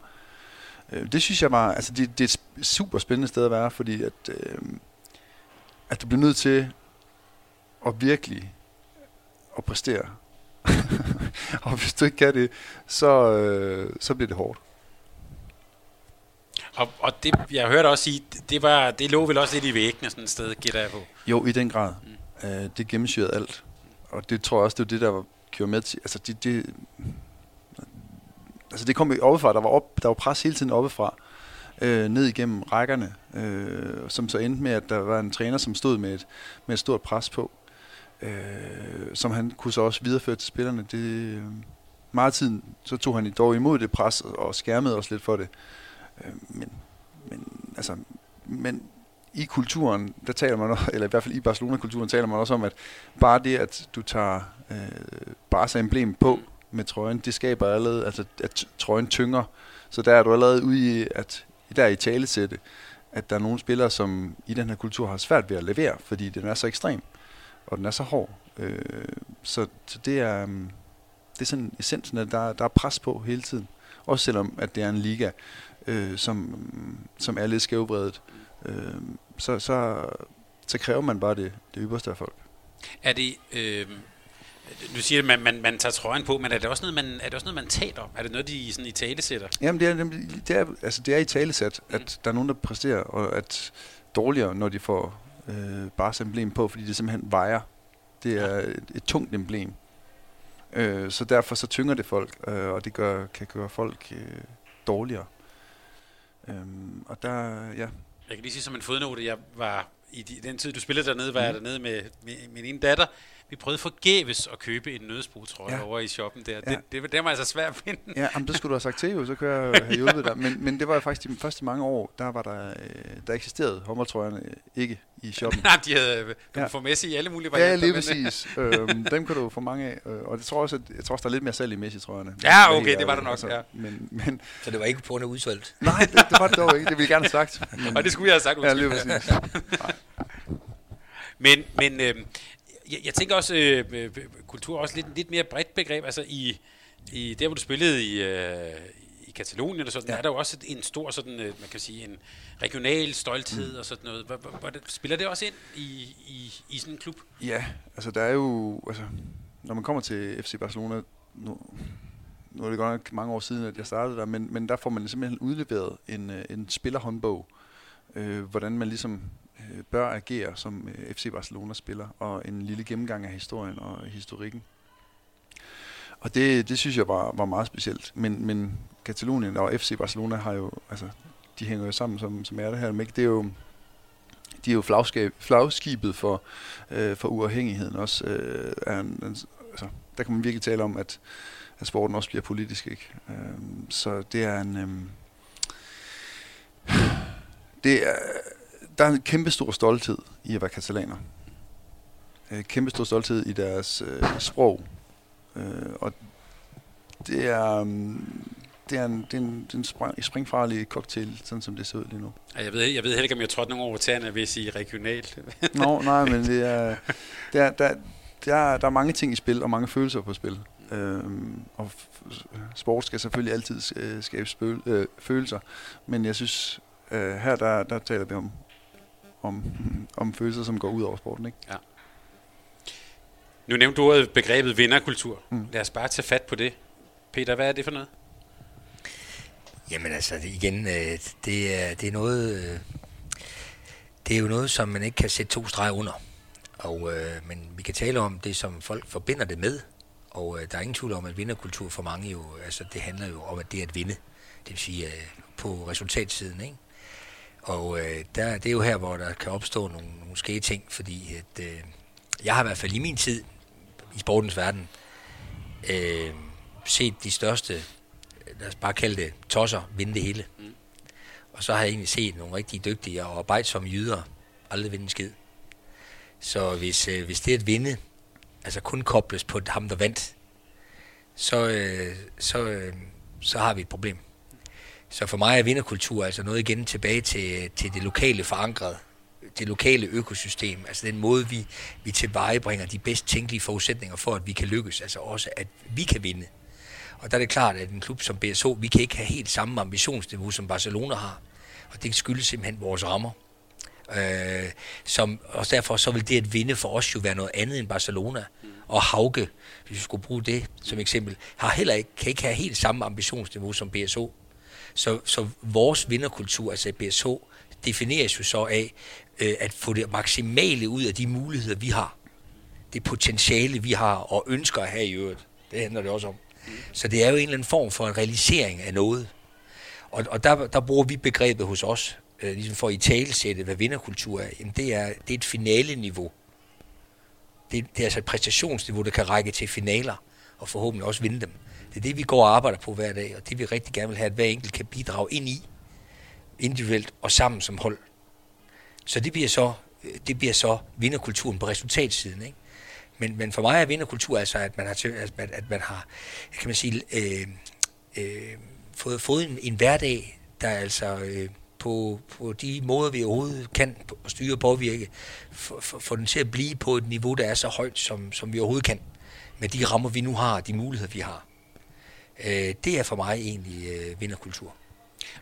Øh, det synes jeg var, altså det, det er et super spændende sted at være, fordi at, øh, at du bliver nødt til at virkelig at præstere. og hvis du ikke kan det, så, øh, så bliver det hårdt. Og, og det, jeg hørte også sige, det, var, det lå vel også lidt i væggene sådan et sted, gætter jeg på. Jo, i den grad. Mm. Uh, det gennemsyrede alt. Og det tror jeg også, det var det, der var, gjorde med til, altså det, det, altså det kom jo oppefra, der var, op, der var pres hele tiden oppefra, øh, ned igennem rækkerne, øh, som så endte med, at der var en træner, som stod med et, med et stort pres på, øh, som han kunne så også videreføre til spillerne. Det, øh, meget tiden, så tog han dog imod det pres og skærmede også lidt for det. Øh, men, men, altså, men i kulturen, der taler man, eller i hvert fald i Barcelona-kulturen, taler man også om, at bare det, at du tager øh, Barca-emblem på, med trøjen, det skaber allerede, altså at trøjen tynger. Så der er du allerede ude i, at der i talesætte, at der er nogle spillere, som i den her kultur har svært ved at levere, fordi den er så ekstrem, og den er så hård. Øh, så, så det er, mm, det er sådan essensen, at der, der er pres på hele tiden. Også selvom, at det er en liga, øh, som, mm, som er lidt skævbredet, øh, så, så, så kræver man bare det, det ypperste af folk. Er det... Øh du siger, at man, man, man tager trøjen på, men er det også noget, man, er det også noget, man taler om? Er det noget, de sådan i tale sætter? Jamen, det er, det er, altså, det er i talesæt, mm. at der er nogen, der præsterer, og at dårligere, når de får øh, bare emblem på, fordi det simpelthen vejer. Det er et, et tungt emblem. Øh, så derfor så tynger det folk, øh, og det gør, kan gøre folk øh, dårligere. Øh, og der, ja. Jeg kan lige sige som en fodnote, jeg var i den tid, du spillede dernede, var mm. jeg dernede med, med min ene datter, vi prøvede forgæves at købe en nødsbrugtrøje ja. over i shoppen der. Ja. Det, det, det var altså svært at finde. Ja, jamen, det skulle du have sagt til jo, så kunne jeg have hjulpet dig. Men, men det var faktisk de første mange år, der var der, øh, der eksisterede håndboldtrøjerne ikke i shoppen. Nej, de havde, du ja. få Messi i alle mulige varianter. Ja, lige præcis. øhm, dem kan du få mange af. Øh, og det tror også, at, jeg tror også, der er lidt mere salg i Messi-trøjerne. Ja, okay, det var der nok, altså, ja. Men, men, så det var ikke på grund af udsolgt? Nej, det, det var det dog ikke. Det ville jeg gerne have sagt. Men, og det skulle jeg have sagt. Ja, lige præcis. men, men øh, jeg, jeg tænker også, øh, øh, kultur er også lidt, lidt mere bredt begreb. Altså i, i der, hvor du spillede i, øh, i Katalonien og sådan, ja. er der jo også en stor sådan, øh, man kan sige, en regional stolthed mm. og sådan noget. Hvor, hvor, spiller det også ind i, i, i sådan en klub? Ja, altså der er jo, altså, når man kommer til FC Barcelona, nu, nu er det godt nok mange år siden, at jeg startede der, men, men der får man simpelthen udleveret en, øh, en spillerhåndbog, øh, hvordan man ligesom øh, Øh, bør agere som øh, FC Barcelona spiller, og en lille gennemgang af historien og historikken. Og det, det synes jeg var, var meget specielt. Men, men Katalonien og FC Barcelona har jo, altså, de hænger jo sammen som, som er det her. Men det er jo, de er jo flagskab, flagskibet for, øh, for uafhængigheden også. Øh, er en, en, altså, der kan man virkelig tale om, at, at sporten også bliver politisk. Ikke? Øh, så det er en... Øh, det er, der er en kæmpe stor stolthed i at være katalaner. Øh, kæmpe stor stolthed i deres øh, sprog. Øh, og det er, um, det er en, det er en, det er en spring, springfarlig cocktail, sådan som det ser ud lige nu. Jeg ved, jeg ved heller ikke, om jeg trådte nogen over tæerne ved at sige regionalt. Nå, nej, men det er, det er, der, der, er, der er mange ting i spil, og mange følelser på spil. Øhm, og sport skal selvfølgelig altid øh, skabe spøl, øh, følelser, men jeg synes, øh, her der, der taler vi om om, om følelser, som går ud over sporten. Ikke? Ja. Nu nævnte du ordet begrebet vinderkultur. Mm. Lad os bare tage fat på det. Peter, hvad er det for noget? Jamen altså, igen, øh, det er, det er noget... Øh, det er jo noget, som man ikke kan sætte to streger under. Og, øh, men vi kan tale om det, som folk forbinder det med. Og øh, der er ingen tvivl om, at vinderkultur for mange jo, altså det handler jo om, at det er at vinde. Det vil sige øh, på resultatsiden, ikke? Og øh, der, det er jo her, hvor der kan opstå nogle, nogle skæge ting, fordi at, øh, jeg har i hvert fald i min tid i sportens verden øh, set de største, lad os bare kalde det, tosser vinde det hele. Mm. Og så har jeg egentlig set nogle rigtig dygtige og arbejdsomme jyder aldrig vinde en skid. Så hvis, øh, hvis det er at vinde, altså kun kobles på ham, der vandt, så, øh, så, øh, så har vi et problem. Så for mig er vinderkultur altså noget igen tilbage til, til det lokale forankret, det lokale økosystem, altså den måde, vi, vi tilvejebringer de bedst tænkelige forudsætninger for, at vi kan lykkes, altså også, at vi kan vinde. Og der er det klart, at en klub som BSO, vi kan ikke have helt samme ambitionsniveau, som Barcelona har. Og det skyldes simpelthen vores rammer. Øh, som, og derfor så vil det at vinde for os jo være noget andet end Barcelona. Og Hauke, hvis vi skulle bruge det som eksempel, har heller ikke, kan ikke have helt samme ambitionsniveau som BSO. Så, så vores vinderkultur, altså BSH, defineres jo så af øh, at få det maksimale ud af de muligheder, vi har. Det potentiale, vi har og ønsker at have i øvrigt. Det handler det også om. Så det er jo en eller anden form for en realisering af noget. Og, og der, der bruger vi begrebet hos os, øh, ligesom for at i talesætte, hvad vinderkultur er. Jamen det er, det er et finale-niveau. Det, det er altså et præstationsniveau, der kan række til finaler, og forhåbentlig også vinde dem. Det er det, vi går og arbejder på hver dag, og det vi rigtig gerne vil have, at hver enkelt kan bidrage ind i, individuelt og sammen som hold. Så det bliver så, det bliver så vinderkulturen på resultatsiden. Ikke? Men, men for mig er vinderkultur altså, at man har, at man, at man har kan man sige, øh, øh, fået, fået en, en hverdag, der altså øh, på, på de måder, vi overhovedet kan styre og påvirke, få den til at blive på et niveau, der er så højt, som, som vi overhovedet kan, med de rammer, vi nu har, de muligheder, vi har. Øh, det er for mig egentlig øh, vinderkultur.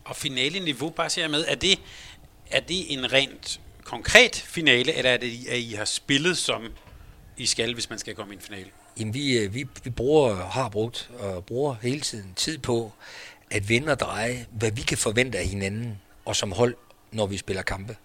Og finale-niveau, bare siger jeg med, er det, er det en rent konkret finale, eller er det, at I har spillet som I skal, hvis man skal komme i en finale? Jamen, vi, øh, vi, vi bruger, har brugt og bruger hele tiden tid på at vende og dreje, hvad vi kan forvente af hinanden, og som hold, når vi spiller kampe.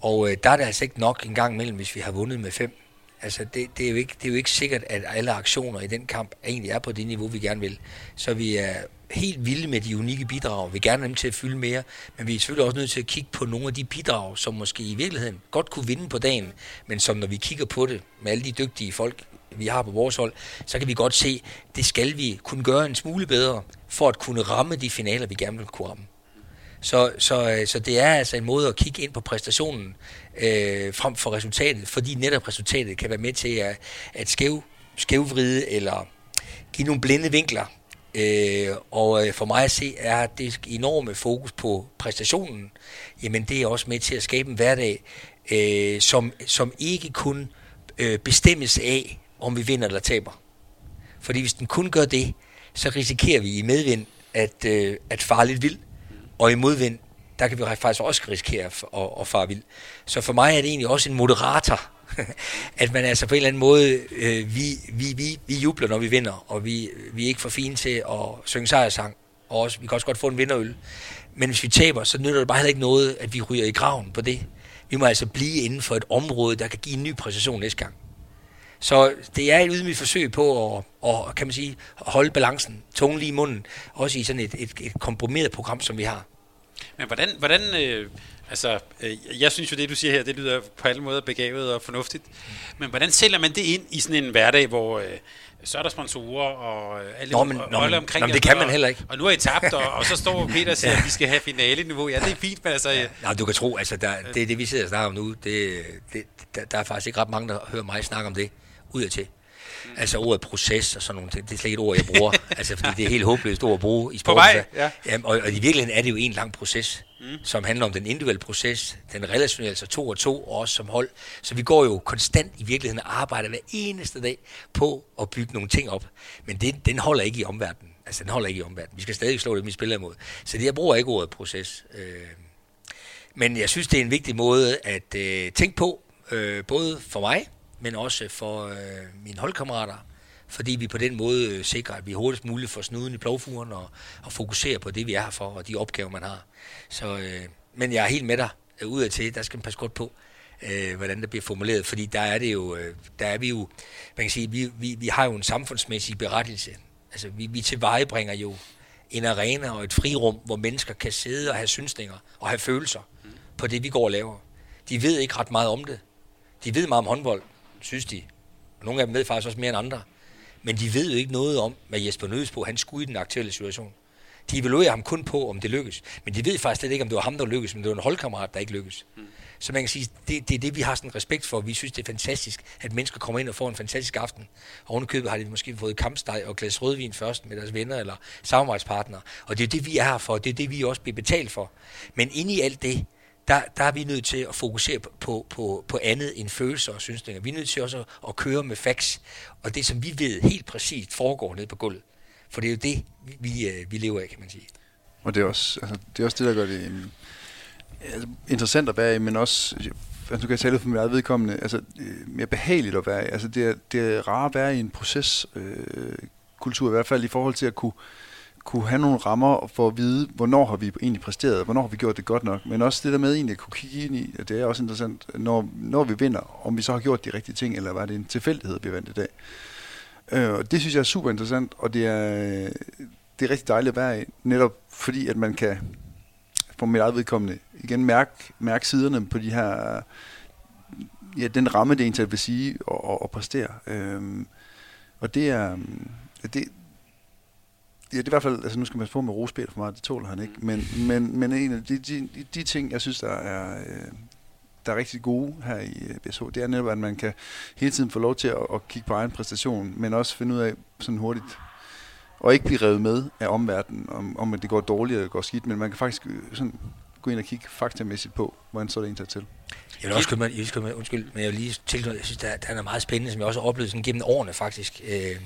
Og øh, der er det altså ikke nok en gang imellem, hvis vi har vundet med fem. Altså, det, det, er jo ikke, det er jo ikke sikkert, at alle aktioner i den kamp egentlig er på det niveau, vi gerne vil. Så vi er helt vilde med de unikke bidrag. Vi gerne dem til at fylde mere, men vi er selvfølgelig også nødt til at kigge på nogle af de bidrag, som måske i virkeligheden godt kunne vinde på dagen, men som når vi kigger på det med alle de dygtige folk, vi har på vores hold, så kan vi godt se, det skal vi kunne gøre en smule bedre, for at kunne ramme de finaler, vi gerne vil kunne ramme. Så, så, øh, så det er altså en måde at kigge ind på præstationen øh, frem for resultatet, fordi netop resultatet kan være med til at, at skæv, skævvride eller give nogle blinde vinkler. Øh, og øh, for mig at se er det enorme fokus på præstationen, jamen det er også med til at skabe en hverdag, øh, som, som ikke kun øh, bestemmes af, om vi vinder eller taber. Fordi hvis den kun gør det, så risikerer vi i medvind at, øh, at fare lidt vildt, og i modvind, der kan vi faktisk også risikere at, at, fare vild. Så for mig er det egentlig også en moderator, at man altså på en eller anden måde, øh, vi, vi, vi, vi jubler, når vi vinder, og vi, vi er ikke for fine til at synge sejrsang, og også, vi kan også godt få en vinderøl. Men hvis vi taber, så nytter det bare heller ikke noget, at vi ryger i graven på det. Vi må altså blive inden for et område, der kan give en ny præcision næste gang. Så det er et ydmygt forsøg på at, at, kan man sige, holde balancen, tungen lige i munden, også i sådan et, et, et komprimeret program, som vi har. Men hvordan, hvordan øh, altså, øh, jeg synes jo, det du siger her, det lyder på alle måder begavet og fornuftigt. Men hvordan sælger man det ind i sådan en hverdag, hvor øh, så er der sponsorer og øh, alle nå, men, nå, men, omkring nå, men det kan man heller ikke. Og, og nu er I tabt, og, og så står Peter og siger, ja. at vi skal have finale-niveau. Ja, det er fint, men altså... Ja. Nej, du kan tro, altså, der, det er det, vi sidder og snakker om nu. Det, det, der, der er faktisk ikke ret mange, der hører mig snakke om det ud af til. Mm. Altså ordet proces og sådan nogle ting, det er slet ikke et ord, jeg bruger. altså, fordi det er helt håbløst ord at bruge i sporten. På vej, ja. Jamen, og, og, i virkeligheden er det jo en lang proces, mm. som handler om den individuelle proces, den relationelle, altså to og to, og også som hold. Så vi går jo konstant i virkeligheden og arbejder hver eneste dag på at bygge nogle ting op. Men det, den holder ikke i omverdenen. Altså, den holder ikke i omverdenen. Vi skal stadig slå det, vi spiller imod. Så det, jeg bruger ikke ordet proces. Øh, men jeg synes, det er en vigtig måde at øh, tænke på, øh, både for mig, men også for øh, mine holdkammerater, fordi vi på den måde øh, sikrer, at vi hurtigst muligt får snuden i plovfuren og, og fokuserer på det, vi er her for, og de opgaver, man har. Så, øh, men jeg er helt med dig øh, ud af til, der skal man passe godt på, øh, hvordan det bliver formuleret, fordi der er det jo, øh, der er vi jo, man kan sige, vi, vi, vi har jo en samfundsmæssig berettelse. Altså, vi, vi tilvejebringer jo en arena og et frirum, hvor mennesker kan sidde og have synsninger og have følelser på det, vi går og laver. De ved ikke ret meget om det. De ved meget om håndbold, synes de. Og nogle af dem ved faktisk også mere end andre. Men de ved jo ikke noget om, hvad Jesper Nødesbo han skulle i den aktuelle situation. De evaluerer ham kun på, om det lykkes. Men de ved faktisk slet ikke, om det var ham, der lykkes, men det var en holdkammerat, der ikke lykkes. Mm. Så man kan sige, det, det er det, vi har sådan respekt for. Vi synes, det er fantastisk, at mennesker kommer ind og får en fantastisk aften. Og ovenikøbet har de måske fået kampsteg og glas rødvin først med deres venner eller samarbejdspartnere. Og det er det, vi er her for. Det er det, vi også bliver betalt for. Men inde i alt det, der, der er vi nødt til at fokusere på, på, på andet end følelser og synsninger. Vi er nødt til også at, at køre med facts, og det som vi ved helt præcist foregår nede på gulvet. For det er jo det, vi, vi, øh, lever af, kan man sige. Og det er også, altså, det, er også det, der gør det um, altså, interessant at være i, men også, altså, nu kan tale for mit eget vedkommende, altså, øh, mere behageligt at være i. Altså, det er, det er rart at være i en proceskultur, øh, kultur, i hvert fald i forhold til at kunne kunne have nogle rammer for at vide, hvornår har vi egentlig præsteret, hvornår har vi gjort det godt nok, men også det der med egentlig at kunne kigge ind i, at det er også interessant, når, når vi vinder, om vi så har gjort de rigtige ting, eller var det en tilfældighed, vi vandt i dag. Øh, og det synes jeg er super interessant, og det er, det er rigtig dejligt at være i, netop fordi, at man kan, på mit eget vedkommende, igen mærke, mærke siderne på de her, ja, den ramme, det egentlig vil sige, og, og, og præstere. Øh, og det er, det, ja, det er i hvert fald, altså nu skal man få med rospil for meget, det tåler han ikke, men, men, men en af de, de, de ting, jeg synes, der er, øh, der er rigtig gode her i øh, BSH, det er netop, at man kan hele tiden få lov til at, at kigge på egen præstation, men også finde ud af sådan hurtigt, og ikke blive revet med af omverdenen, om, om at det går dårligt eller det går skidt, men man kan faktisk øh, sådan gå ind og kigge faktamæssigt på, hvordan så det egentlig til. Jeg vil også komme med, jeg vil med, undskyld, men jeg vil lige tilknytte, jeg synes, der, der er meget spændende, som jeg også har oplevet sådan gennem årene faktisk. Øh,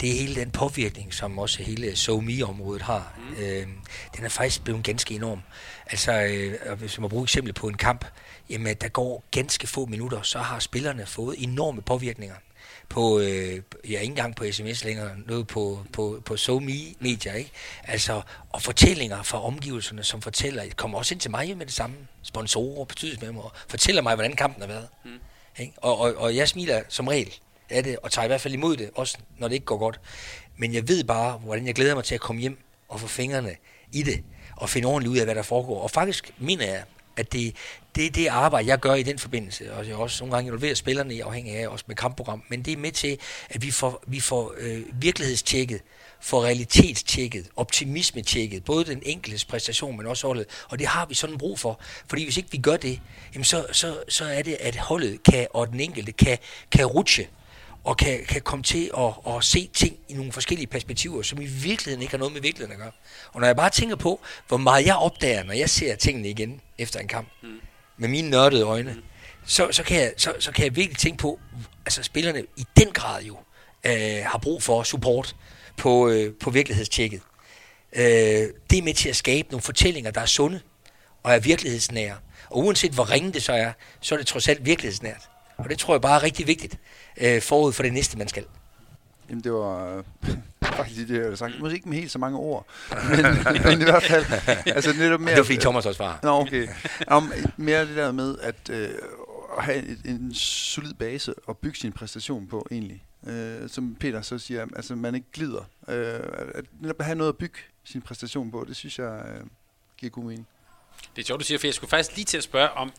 det er hele den påvirkning, som også hele SoMe-området har. Mm. Øh, den er faktisk blevet ganske enorm. Altså, øh, hvis man bruger eksempel på en kamp, jamen der går ganske få minutter, så har spillerne fået enorme påvirkninger på, øh, ja, ikke engang på sms længere, noget på, på, på SoMe-medier, ikke? Altså, og fortællinger fra omgivelserne, som fortæller, kommer også ind til mig med det samme, sponsorer, betydningsmedlemmer, og fortæller mig, hvordan kampen har været. Mm. Ikke? Og, og, og jeg smiler som regel af det, og tager i hvert fald imod det, også når det ikke går godt. Men jeg ved bare, hvordan jeg glæder mig til at komme hjem og få fingrene i det, og finde ordentligt ud af, hvad der foregår. Og faktisk mener jeg, at det, det er det arbejde, jeg gør i den forbindelse, og jeg også nogle gange involverer spillerne i afhængig af også med kampprogram, men det er med til, at vi får, vi får øh, virkelighedstjekket, får realitetstjekket, optimismetjekket, både den enkeltes præstation, men også holdet, og det har vi sådan brug for, fordi hvis ikke vi gør det, jamen så, så, så er det, at holdet kan, og den enkelte kan, kan rutsche, og kan, kan komme til at, at se ting i nogle forskellige perspektiver, som i virkeligheden ikke har noget med virkeligheden at gøre. Og når jeg bare tænker på, hvor meget jeg opdager, når jeg ser tingene igen efter en kamp, mm. med mine nørdede øjne, mm. så, så, kan jeg, så, så kan jeg virkelig tænke på, altså spillerne i den grad jo øh, har brug for support på, øh, på virkelighedstjekket. Øh, det er med til at skabe nogle fortællinger, der er sunde og er virkelighedsnære. Og uanset hvor ringe det så er, så er det trods alt virkelighedsnært. Og det tror jeg bare er rigtig vigtigt øh, forud for det næste, man skal. Jamen det var øh, faktisk det, jeg havde sagt. Måske ikke med helt så mange ord, men, men i hvert fald... Altså, netop mere, det var fordi Thomas også var. Nå, okay. Om, mere det der med at, øh, at have en, en solid base og bygge sin præstation på egentlig. Øh, som Peter så siger, altså man ikke glider. Øh, at netop have noget at bygge sin præstation på, det synes jeg øh, giver god mening. Det er sjovt, du siger, for jeg skulle faktisk lige til at spørge om,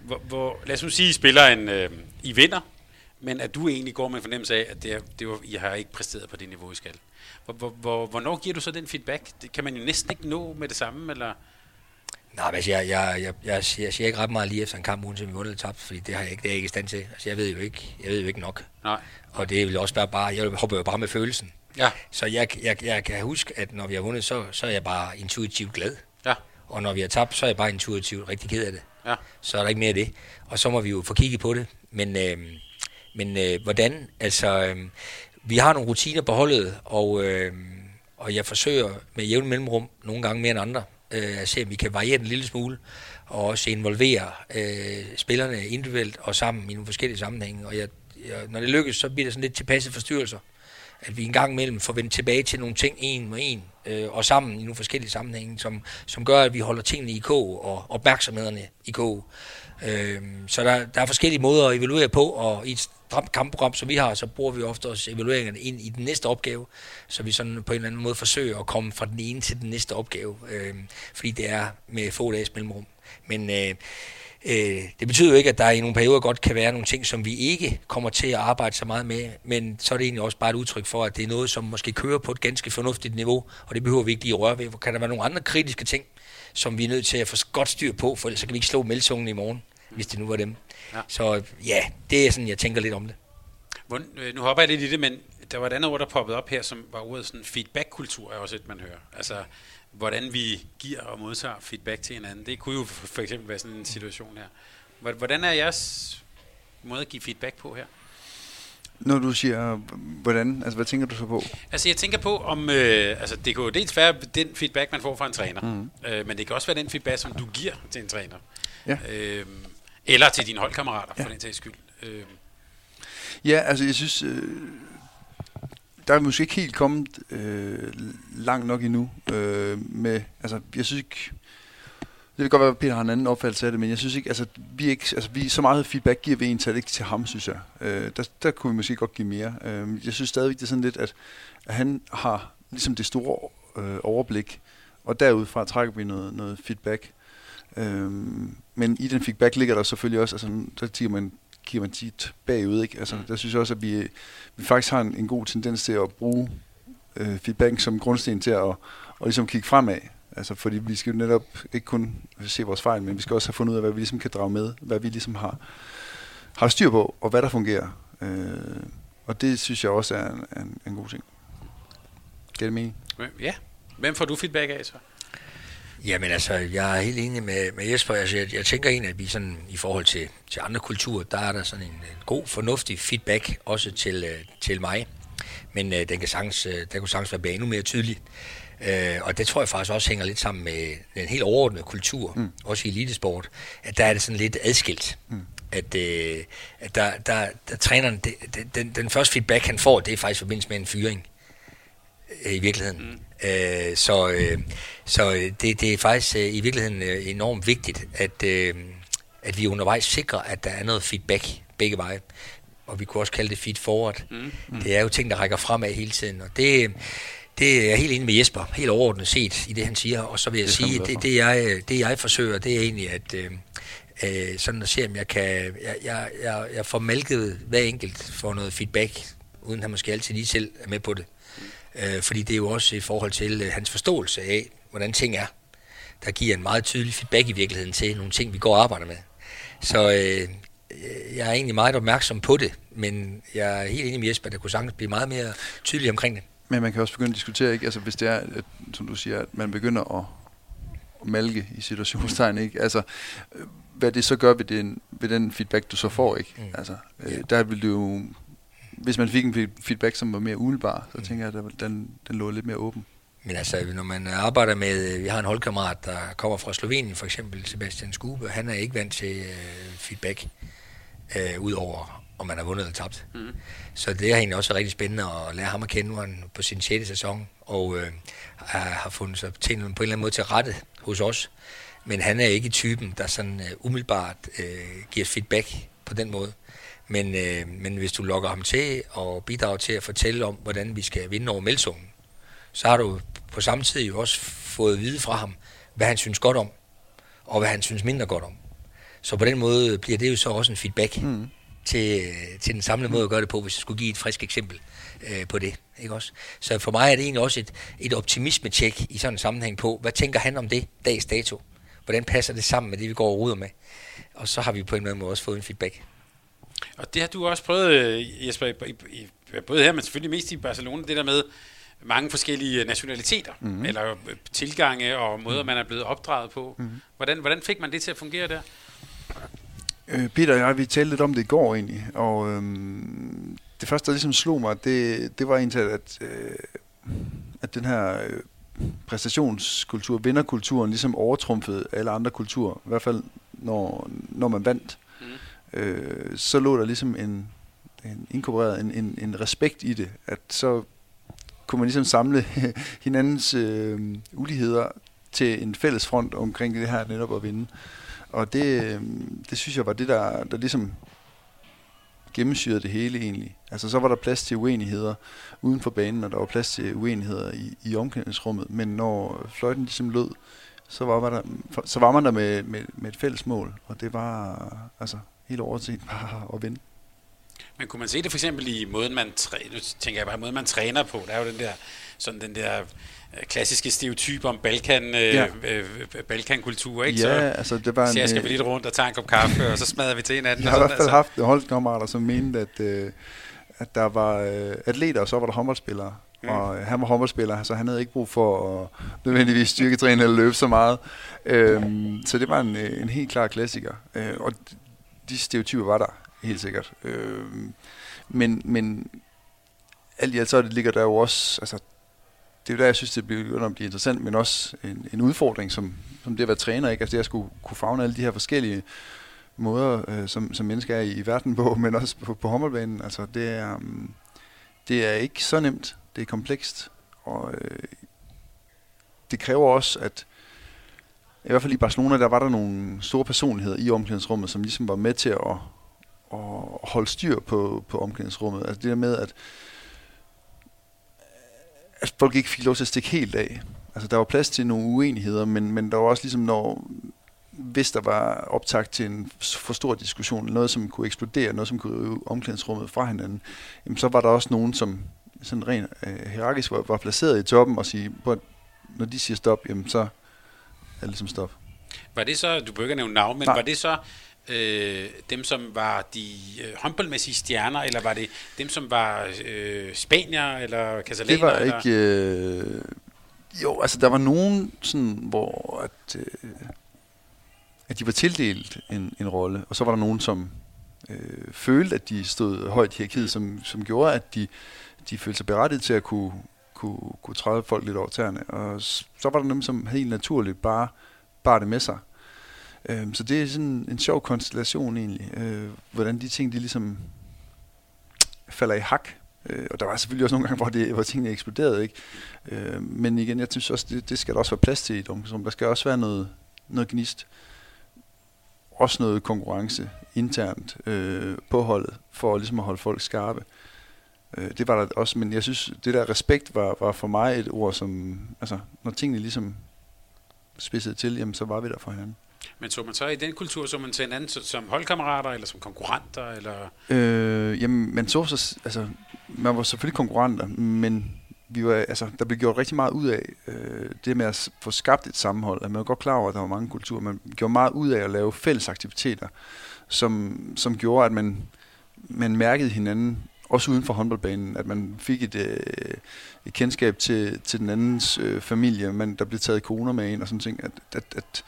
hvor, hvor lad os nu sige, I spiller en, øh, I vinder, men at du egentlig går med en fornemmelse af, at det er, det var, I har ikke præsteret på det niveau, I skal. Hvor, hvor, hvor, hvornår giver du så den feedback? Det kan man jo næsten ikke nå med det samme, eller? Nej, men altså, jeg, jeg, jeg, jeg, jeg siger ikke ret meget lige efter en kamp, uden til vi vundet eller tabt, fordi det har jeg ikke, det er jeg ikke i stand til. Altså, jeg ved jo ikke, jeg ved jo ikke nok. Nej. Og det vil også være bare, jeg hopper jo bare med følelsen. Ja. Så jeg, jeg, jeg kan huske, at når vi har vundet, så, så er jeg bare intuitivt glad. Og når vi har tabt, så er jeg bare intuitivt rigtig ked af det. Ja. Så er der ikke mere af det. Og så må vi jo få kigget på det. Men, øh, men øh, hvordan? Altså, øh, vi har nogle rutiner på holdet, og, øh, og jeg forsøger med jævn mellemrum, nogle gange mere end andre, øh, at se, om vi kan variere den en lille smule, og også involvere øh, spillerne individuelt og sammen i nogle forskellige sammenhænge. Og jeg, jeg, når det lykkes, så bliver det sådan lidt tilpasset forstyrrelser at vi en gang imellem får vendt tilbage til nogle ting en med en, øh, og sammen i nogle forskellige sammenhænge, som, som gør, at vi holder tingene i kog og opmærksomhederne i kog. Øh, så der, der er forskellige måder at evaluere på, og i et stramt kampprogram, som vi har, så bruger vi ofte også evalueringerne ind i den næste opgave, så vi sådan på en eller anden måde forsøger at komme fra den ene til den næste opgave, øh, fordi det er med få dages mellemrum. Men øh, Øh, det betyder jo ikke, at der i nogle perioder godt kan være nogle ting, som vi ikke kommer til at arbejde så meget med, men så er det egentlig også bare et udtryk for, at det er noget, som måske kører på et ganske fornuftigt niveau, og det behøver vi ikke lige at røre ved. Kan der være nogle andre kritiske ting, som vi er nødt til at få godt styr på, for ellers så kan vi ikke slå meldsungen i morgen, hvis det nu var dem. Ja. Så ja, det er sådan, jeg tænker lidt om det. Øh, nu hopper jeg lidt i det, men der var et andet ord, der poppede op her, som var ordet sådan feedback-kultur, er også et, man hører. Altså, hvordan vi giver og modtager feedback til hinanden. Det kunne jo for eksempel være sådan en situation her. Hvordan er jeres måde at give feedback på her? Når du siger, hvordan, altså hvad tænker du så på? Altså jeg tænker på, om, øh, altså det kan jo dels være den feedback, man får fra en træner, mm. øh, men det kan også være den feedback, som du giver til en træner. Ja. Øh, eller til dine holdkammerater, ja. for den sags skyld. Øh. Ja, altså jeg synes, øh, der er måske ikke helt kommet øh, langt nok endnu øh, med, altså jeg synes ikke, det kan godt være, at Peter har en anden opfattelse af det, men jeg synes ikke, altså vi, ikke, altså, vi så meget feedback giver vi egentlig ikke til ham, synes jeg. Øh, der, der kunne vi måske godt give mere. Øh, jeg synes stadigvæk, det er sådan lidt, at, at han har ligesom det store øh, overblik, og derudfra trækker vi noget, noget feedback. Øh, men i den feedback ligger der selvfølgelig også, altså der siger man kigger man tit bagud. Ikke? Altså, mm. Der synes jeg også, at vi, vi faktisk har en, en god tendens til at bruge øh, feedback som grundsten til at og ligesom kigge fremad. Altså, fordi vi skal jo netop ikke kun se vores fejl, men vi skal også have fundet ud af, hvad vi ligesom kan drage med, hvad vi ligesom har, har styr på, og hvad der fungerer. Øh, og det synes jeg også er en, en, en god ting. Giver det mening? Ja. Hvem får du feedback af så? Jamen altså, jeg er helt enig med, med Jesper. Altså, jeg, jeg tænker egentlig, at vi sådan, i forhold til, til andre kulturer, der er der sådan en, en god, fornuftig feedback også til, øh, til mig. Men øh, den, kan sagtens, øh, den kunne sagtens være endnu mere tydelig. Øh, og det tror jeg faktisk også hænger lidt sammen med den helt overordnede kultur, mm. også i elitesport, at der er det sådan lidt adskilt. Mm. At, øh, at der, der, der træneren, det, den, den første feedback, han får, det er faktisk i forbindelse med en fyring øh, i virkeligheden. Mm. Øh, så øh, så det, det er faktisk øh, i virkeligheden øh, enormt vigtigt, at, øh, at vi undervejs sikrer, at der er noget feedback begge veje. Og vi kunne også kalde det feed forward. Mm. Mm. Det er jo ting, der rækker fremad hele tiden. Og det, det er jeg helt enig med Jesper, helt overordnet set i det, han siger. Og så vil jeg det sige, det, det, jeg, det jeg forsøger, det er egentlig at... Øh, øh, sådan at se, om jeg kan... Jeg, jeg, jeg, jeg får malket hver enkelt for noget feedback, uden han måske altid lige selv er med på det. Øh, fordi det er jo også i forhold til øh, hans forståelse af, hvordan ting er, der giver en meget tydelig feedback i virkeligheden til nogle ting, vi går og arbejder med. Så øh, jeg er egentlig meget opmærksom på det, men jeg er helt enig med Jesper, at der kunne sagtens blive meget mere tydelig omkring det. Men man kan også begynde at diskutere, ikke? Altså, hvis det er, at, som du siger, at man begynder at, malke i situationstegn, ikke? Altså, hvad det så gør ved den, ved den feedback, du så får, ikke? Mm. Altså, øh, der vil du jo, hvis man fik en feedback, som var mere umiddelbar, så tænker jeg, at den, den lå lidt mere åben. Men altså, når man arbejder med, vi har en holdkammerat, der kommer fra Slovenien, for eksempel Sebastian Skube, han er ikke vant til uh, feedback, uh, udover om man har vundet eller tabt. Mm. Så det har egentlig også været rigtig spændende at lære ham at kende, han på sin 6. sæson, og uh, har fundet sig til på en eller anden måde til rette hos os. Men han er ikke typen, der sådan uh, umiddelbart uh, giver feedback på den måde. Men, uh, men hvis du lokker ham til og bidrager til at fortælle om, hvordan vi skal vinde over Melzonen, så har du på samme tid jo også fået at vide fra ham, hvad han synes godt om, og hvad han synes mindre godt om. Så på den måde bliver det jo så også en feedback mm. til, til den samlede måde at gøre det på, hvis jeg skulle give et frisk eksempel øh, på det. Ikke også? Så for mig er det egentlig også et, et optimisme-tjek i sådan en sammenhæng på, hvad tænker han om det dags dato? Hvordan passer det sammen med det, vi går og ruder med? Og så har vi på en eller anden måde også fået en feedback. Og det har du også prøvet, øh, Jesper, i, i, både her, men selvfølgelig mest i Barcelona, det der med, mange forskellige nationaliteter, mm-hmm. eller øh, tilgange og måder, mm. man er blevet opdraget på. Mm-hmm. Hvordan, hvordan fik man det til at fungere der? Øh, Peter og jeg, vi talte lidt om det i går egentlig, og øhm, det første, der ligesom slog mig, det, det var egentlig, at, øh, at den her øh, præstationskultur, vinderkulturen, ligesom overtrumfede alle andre kulturer, i hvert fald når, når man vandt. Øh, så lå der ligesom en, en inkorporeret en, en, en respekt i det, at så kunne man ligesom samle hinandens øh, uligheder til en fælles front omkring det her netop at vinde. Og det, øh, det synes jeg var det, der, der ligesom gennemsyrede det hele egentlig. Altså så var der plads til uenigheder uden for banen, og der var plads til uenigheder i, i omklædningsrummet. Men når fløjten ligesom lød, så var, var der, så var man der med, med, med et fælles mål, og det var altså helt overset bare at vinde. Men kunne man se det for eksempel i måden, man træner, nu tænker jeg bare, måden man træner på, der er jo den der, sådan den der øh, klassiske stereotyp om Balkan, øh, ja. øh, Balkankultur, ikke? Ja, så altså det var en... Så skal vi lidt rundt og tager en kop kaffe, og så smadrer vi til hinanden. Jeg har i hvert fald altså. haft holdkammerater, som mente, at, øh, at der var øh, atleter, og så var der håndboldspillere. Mm. Og øh, han var håndboldspiller, så han havde ikke brug for at nødvendigvis styrketræne eller løbe så meget. Øhm, så det var en, øh, en helt klar klassiker. Øh, og de stereotyper var der helt sikkert. Øh, men, men alt i alt så ligger der jo også, altså, det er jo der, jeg synes, det bliver at blive interessant, men også en, en udfordring, som, som det at være træner, ikke? Altså det at skulle kunne fagne alle de her forskellige måder, øh, som, som mennesker er i, i verden på, men også på, på håndboldbanen. Altså det er, um, det er ikke så nemt, det er komplekst, og øh, det kræver også, at i hvert fald i Barcelona, der var der nogle store personligheder i omklædningsrummet, som ligesom var med til at, at holde styr på, på omklædningsrummet. Altså det der med, at, at folk ikke fik lov til at stikke helt af. Altså der var plads til nogle uenigheder, men, men der var også ligesom, når, hvis der var optakt til en for stor diskussion, noget som kunne eksplodere, noget som kunne rive omklædningsrummet fra hinanden, jamen, så var der også nogen, som sådan rent øh, hierarkisk var, var placeret i toppen og sige, når de siger stop, jamen så, er ligesom stop. Var det så, du behøver ikke nævne navn, men Nej. var det så øh, dem, som var de øh, håndboldmæssige stjerner, eller var det dem, som var øh, spanier eller katalaner? Det var eller? ikke... Øh, jo, altså der var nogen, sådan, hvor at, øh, at de var tildelt en, en rolle, og så var der nogen, som øh, følte, at de stod højt i hierarkiet, som, som gjorde, at de, de følte sig berettiget til at kunne, kunne, kunne træde folk lidt over tæerne. Og så var der nogen, som helt naturligt bare bar det med sig. Øh, så det er sådan en sjov konstellation egentlig, øh, hvordan de ting, de ligesom falder i hak. Øh, og der var selvfølgelig også nogle gange, hvor, det, hvor tingene eksploderede. Ikke? Øh, men igen, jeg synes også, det, det skal der også være plads til i et omklædningsrum. Der skal også være noget, noget gnist. Også noget konkurrence internt øh, på holdet, for ligesom at holde folk skarpe. Øh, det var der også, men jeg synes, det der respekt var, var for mig et ord, som, altså, når tingene ligesom spidsede til, jamen, så var vi der for hinanden. Men så man så i den kultur, så man til hinanden som holdkammerater, eller som konkurrenter, eller... Øh, jamen, man så så, altså, man var selvfølgelig konkurrenter, men vi var, altså, der blev gjort rigtig meget ud af øh, det med at få skabt et sammenhold. At man var godt klar over, at der var mange kulturer. Man gjorde meget ud af at lave fælles aktiviteter, som, som gjorde, at man, man mærkede hinanden, også uden for håndboldbanen, at man fik et, øh, et kendskab til, til den andens øh, familie, men der blev taget koner med ind og sådan ting, at, at, at,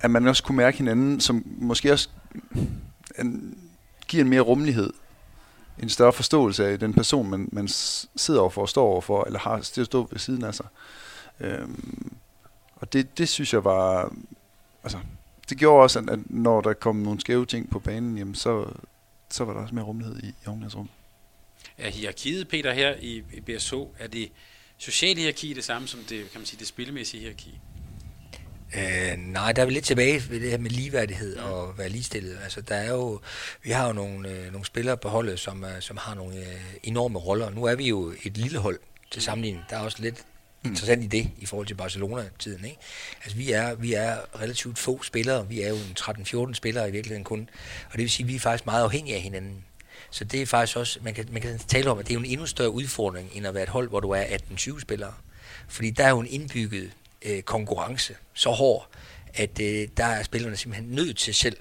at man også kunne mærke hinanden, som måske også en, giver en mere rummelighed, en større forståelse af den person, man, man sidder overfor, står overfor, eller har til at stå ved siden af sig. Øhm, og det, det synes jeg var, altså, det gjorde også, at, at når der kom nogle skæve ting på banen, jamen så, så var der også mere rummelighed i, i omklædningsrummet. Er hierarkiet, Peter, her i, i BSH? er det sociale hierarki det samme som det, kan man sige, det spillemæssige hierarki? Øh, nej, der er vi lidt tilbage ved det her med ligeværdighed og være ligestillet. Altså, der er jo, vi har jo nogle, øh, nogle spillere på holdet, som, øh, som har nogle øh, enorme roller. Nu er vi jo et lille hold til sammenligning. Der er også lidt interessant i det, i forhold til Barcelona-tiden. Ikke? Altså, vi er, vi er relativt få spillere. Vi er jo 13-14 spillere i virkeligheden kun. Og det vil sige, at vi er faktisk meget afhængige af hinanden. Så det er faktisk også, man kan, man kan tale om, at det er en endnu større udfordring, end at være et hold, hvor du er 18-20 spillere. Fordi der er jo en indbygget øh, konkurrence så hård, at øh, der er spillerne simpelthen nødt til selv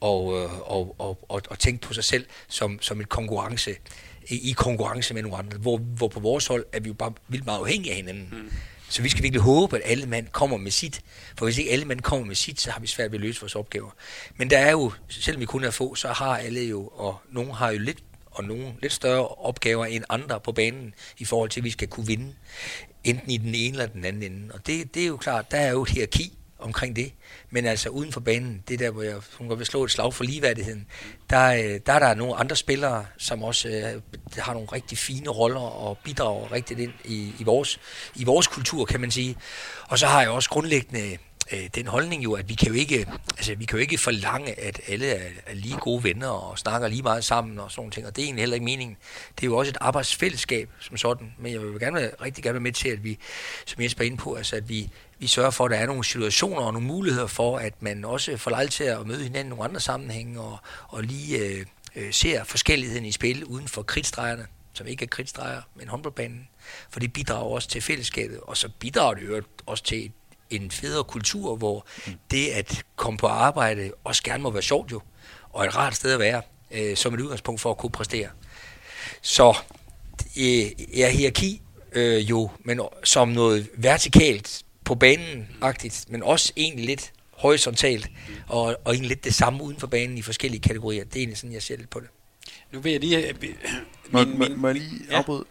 og, øh, og, og, og, og tænke på sig selv som, som et konkurrence, i, i konkurrence med nogle andre. Hvor, hvor på vores hold er vi jo bare vildt meget afhængige af hinanden. Mm. Så vi skal virkelig håbe, at alle mand kommer med sit. For hvis ikke alle mand kommer med sit, så har vi svært ved at løse vores opgaver. Men der er jo, selvom vi kun er få, så har alle jo, og nogen har jo lidt og nogle lidt større opgaver end andre på banen, i forhold til, at vi skal kunne vinde, enten i den ene eller den anden ende. Og det, det er jo klart, der er jo et hierarki omkring det. Men altså uden for banen, det der, hvor jeg hun godt vil slå et slag for ligeværdigheden, der, øh, der er der nogle andre spillere, som også øh, har nogle rigtig fine roller og bidrager rigtigt ind i, i, vores, i vores kultur, kan man sige. Og så har jeg også grundlæggende øh, den holdning jo, at vi kan jo ikke, altså, vi kan jo ikke forlange, at alle er, er lige gode venner og snakker lige meget sammen og sådan nogle ting, og det er egentlig heller ikke meningen. Det er jo også et arbejdsfællesskab som sådan, men jeg vil gerne være, rigtig gerne være med til, at vi, som Jesper er inde på, altså at vi, vi sørger for, at der er nogle situationer og nogle muligheder for, at man også får lejlighed til at møde hinanden i nogle andre sammenhænge og, og lige øh, øh, ser forskelligheden i spil uden for kridtstregerne som ikke er kridtstreger, men håndboldbanen. For det bidrager også til fællesskabet, og så bidrager det også til en federe kultur, hvor det at komme på arbejde også gerne må være sjovt jo, og et rart sted at være, øh, som et udgangspunkt for at kunne præstere. Så øh, er hierarki øh, jo, men som noget vertikalt på banen-agtigt, men også egentlig lidt horisontalt, og, og egentlig lidt det samme uden for banen i forskellige kategorier. Det er egentlig sådan, jeg ser lidt på det. Nu vil jeg lige... øh, Må, min- må, min- må jeg lige ja. afbryde?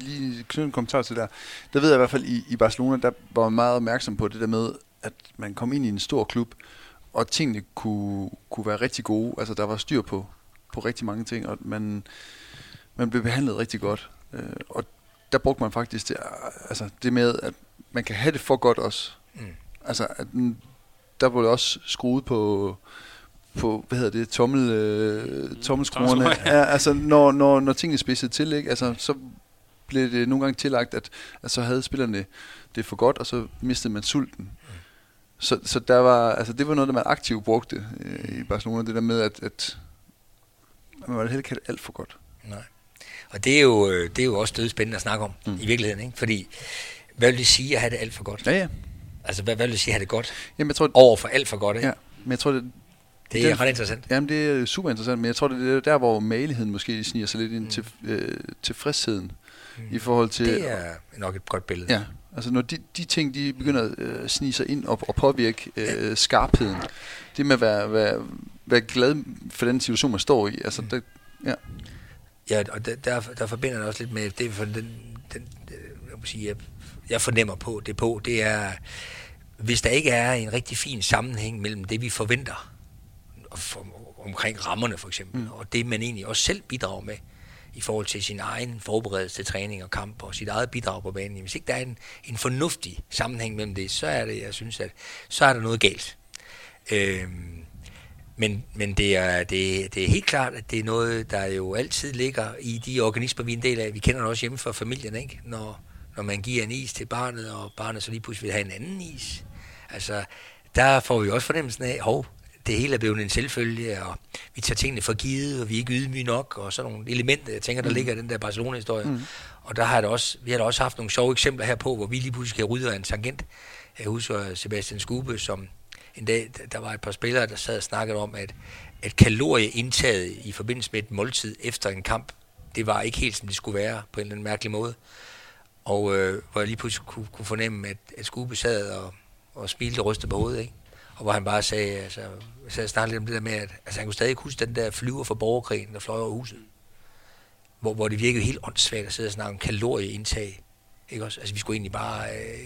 Lige knytte en kommentar til der. Der ved jeg i hvert fald, i, i Barcelona, der var man meget opmærksom på det der med, at man kom ind i en stor klub, og tingene kunne, kunne være rigtig gode. Altså, der var styr på, på rigtig mange ting, og man, man blev behandlet rigtig godt. Øh, og der brugte man faktisk det, altså det med, at man kan have det for godt også. Mm. Altså, at, der blev også skruet på, på hvad hedder det, tommel, øh, tommelskruerne. Tommelskruer, Ja, altså, når, når, når tingene spidsede til, ikke? Altså, så blev det nogle gange tillagt, at, at så havde spillerne det for godt, og så mistede man sulten. Så, så der var, altså, det var noget, der man aktivt brugte øh, i Barcelona, det der med, at, at man var heller ikke alt for godt. Nej. Og det er jo, øh, det er jo også dødspændende at snakke om, Mm. mm. i virkeligheden. Ikke? Fordi, hvad vil det sige at have det alt for godt? Ja, ja. Altså, hvad, hvad vil du sige, har det godt? Jamen, jeg tror, Over for alt for godt, ikke? ja, men jeg tror, det, Det er den- ret interessant. Jamen, det er super interessant, men jeg tror, det er der, hvor maligheden måske sniger sig lidt ind Mm. til øh, tilfredsheden i forhold til... Det er nok et godt billede. Ja, altså når de, de ting, de begynder at øh, snige sig ind og, og påvirke øh, skarpheden, det med at være, være, være glad for den situation, man står i, altså, det, ja, Ja, og der, der, der forbinder det også lidt med, det for den, den øh, jeg, må sige, jeg, jeg fornemmer på det på, det er, hvis der ikke er en rigtig fin sammenhæng mellem det, vi forventer for, omkring rammerne for eksempel, mm. og det, man egentlig også selv bidrager med i forhold til sin egen forberedelse til træning og kamp og sit eget bidrag på banen. Hvis ikke der er en, en fornuftig sammenhæng mellem det, så er det, jeg synes, at så er der noget galt. Øhm, men, men det, er, det, det er helt klart, at det er noget, der jo altid ligger i de organismer, vi er en del af. Vi kender det også hjemme fra familien, ikke? Når, når man giver en is til barnet, og barnet så lige pludselig vil have en anden is. Altså, der får vi også fornemmelsen af, hov, det hele er blevet en selvfølge, og vi tager tingene for givet, og vi er ikke ydmyge nok, og sådan nogle elementer, jeg tænker, der mm. ligger i den der Barcelona-historie. Mm. Og der har det også, vi har da også haft nogle sjove eksempler her på, hvor vi lige pludselig skal rydde af en tangent. Jeg husker Sebastian Skube, som en dag, der var et par spillere, der sad og snakkede om, at, at kalorieindtaget i forbindelse med et måltid efter en kamp, det var ikke helt, som det skulle være på en eller anden mærkelig måde. Og øh, hvor jeg lige pludselig kunne, kunne fornemme, at, at Skube sad og, og smilte og rystede på hovedet, ikke? Og hvor han bare sagde, altså, så jeg snakkede lidt om det der med, at altså, han kunne stadig huske den der flyver fra borgerkrigen, der fløj over huset. Hvor, hvor det virkede helt åndssvagt at sidde og snakke om kalorieindtag. Ikke også? Altså, vi skulle egentlig bare øh,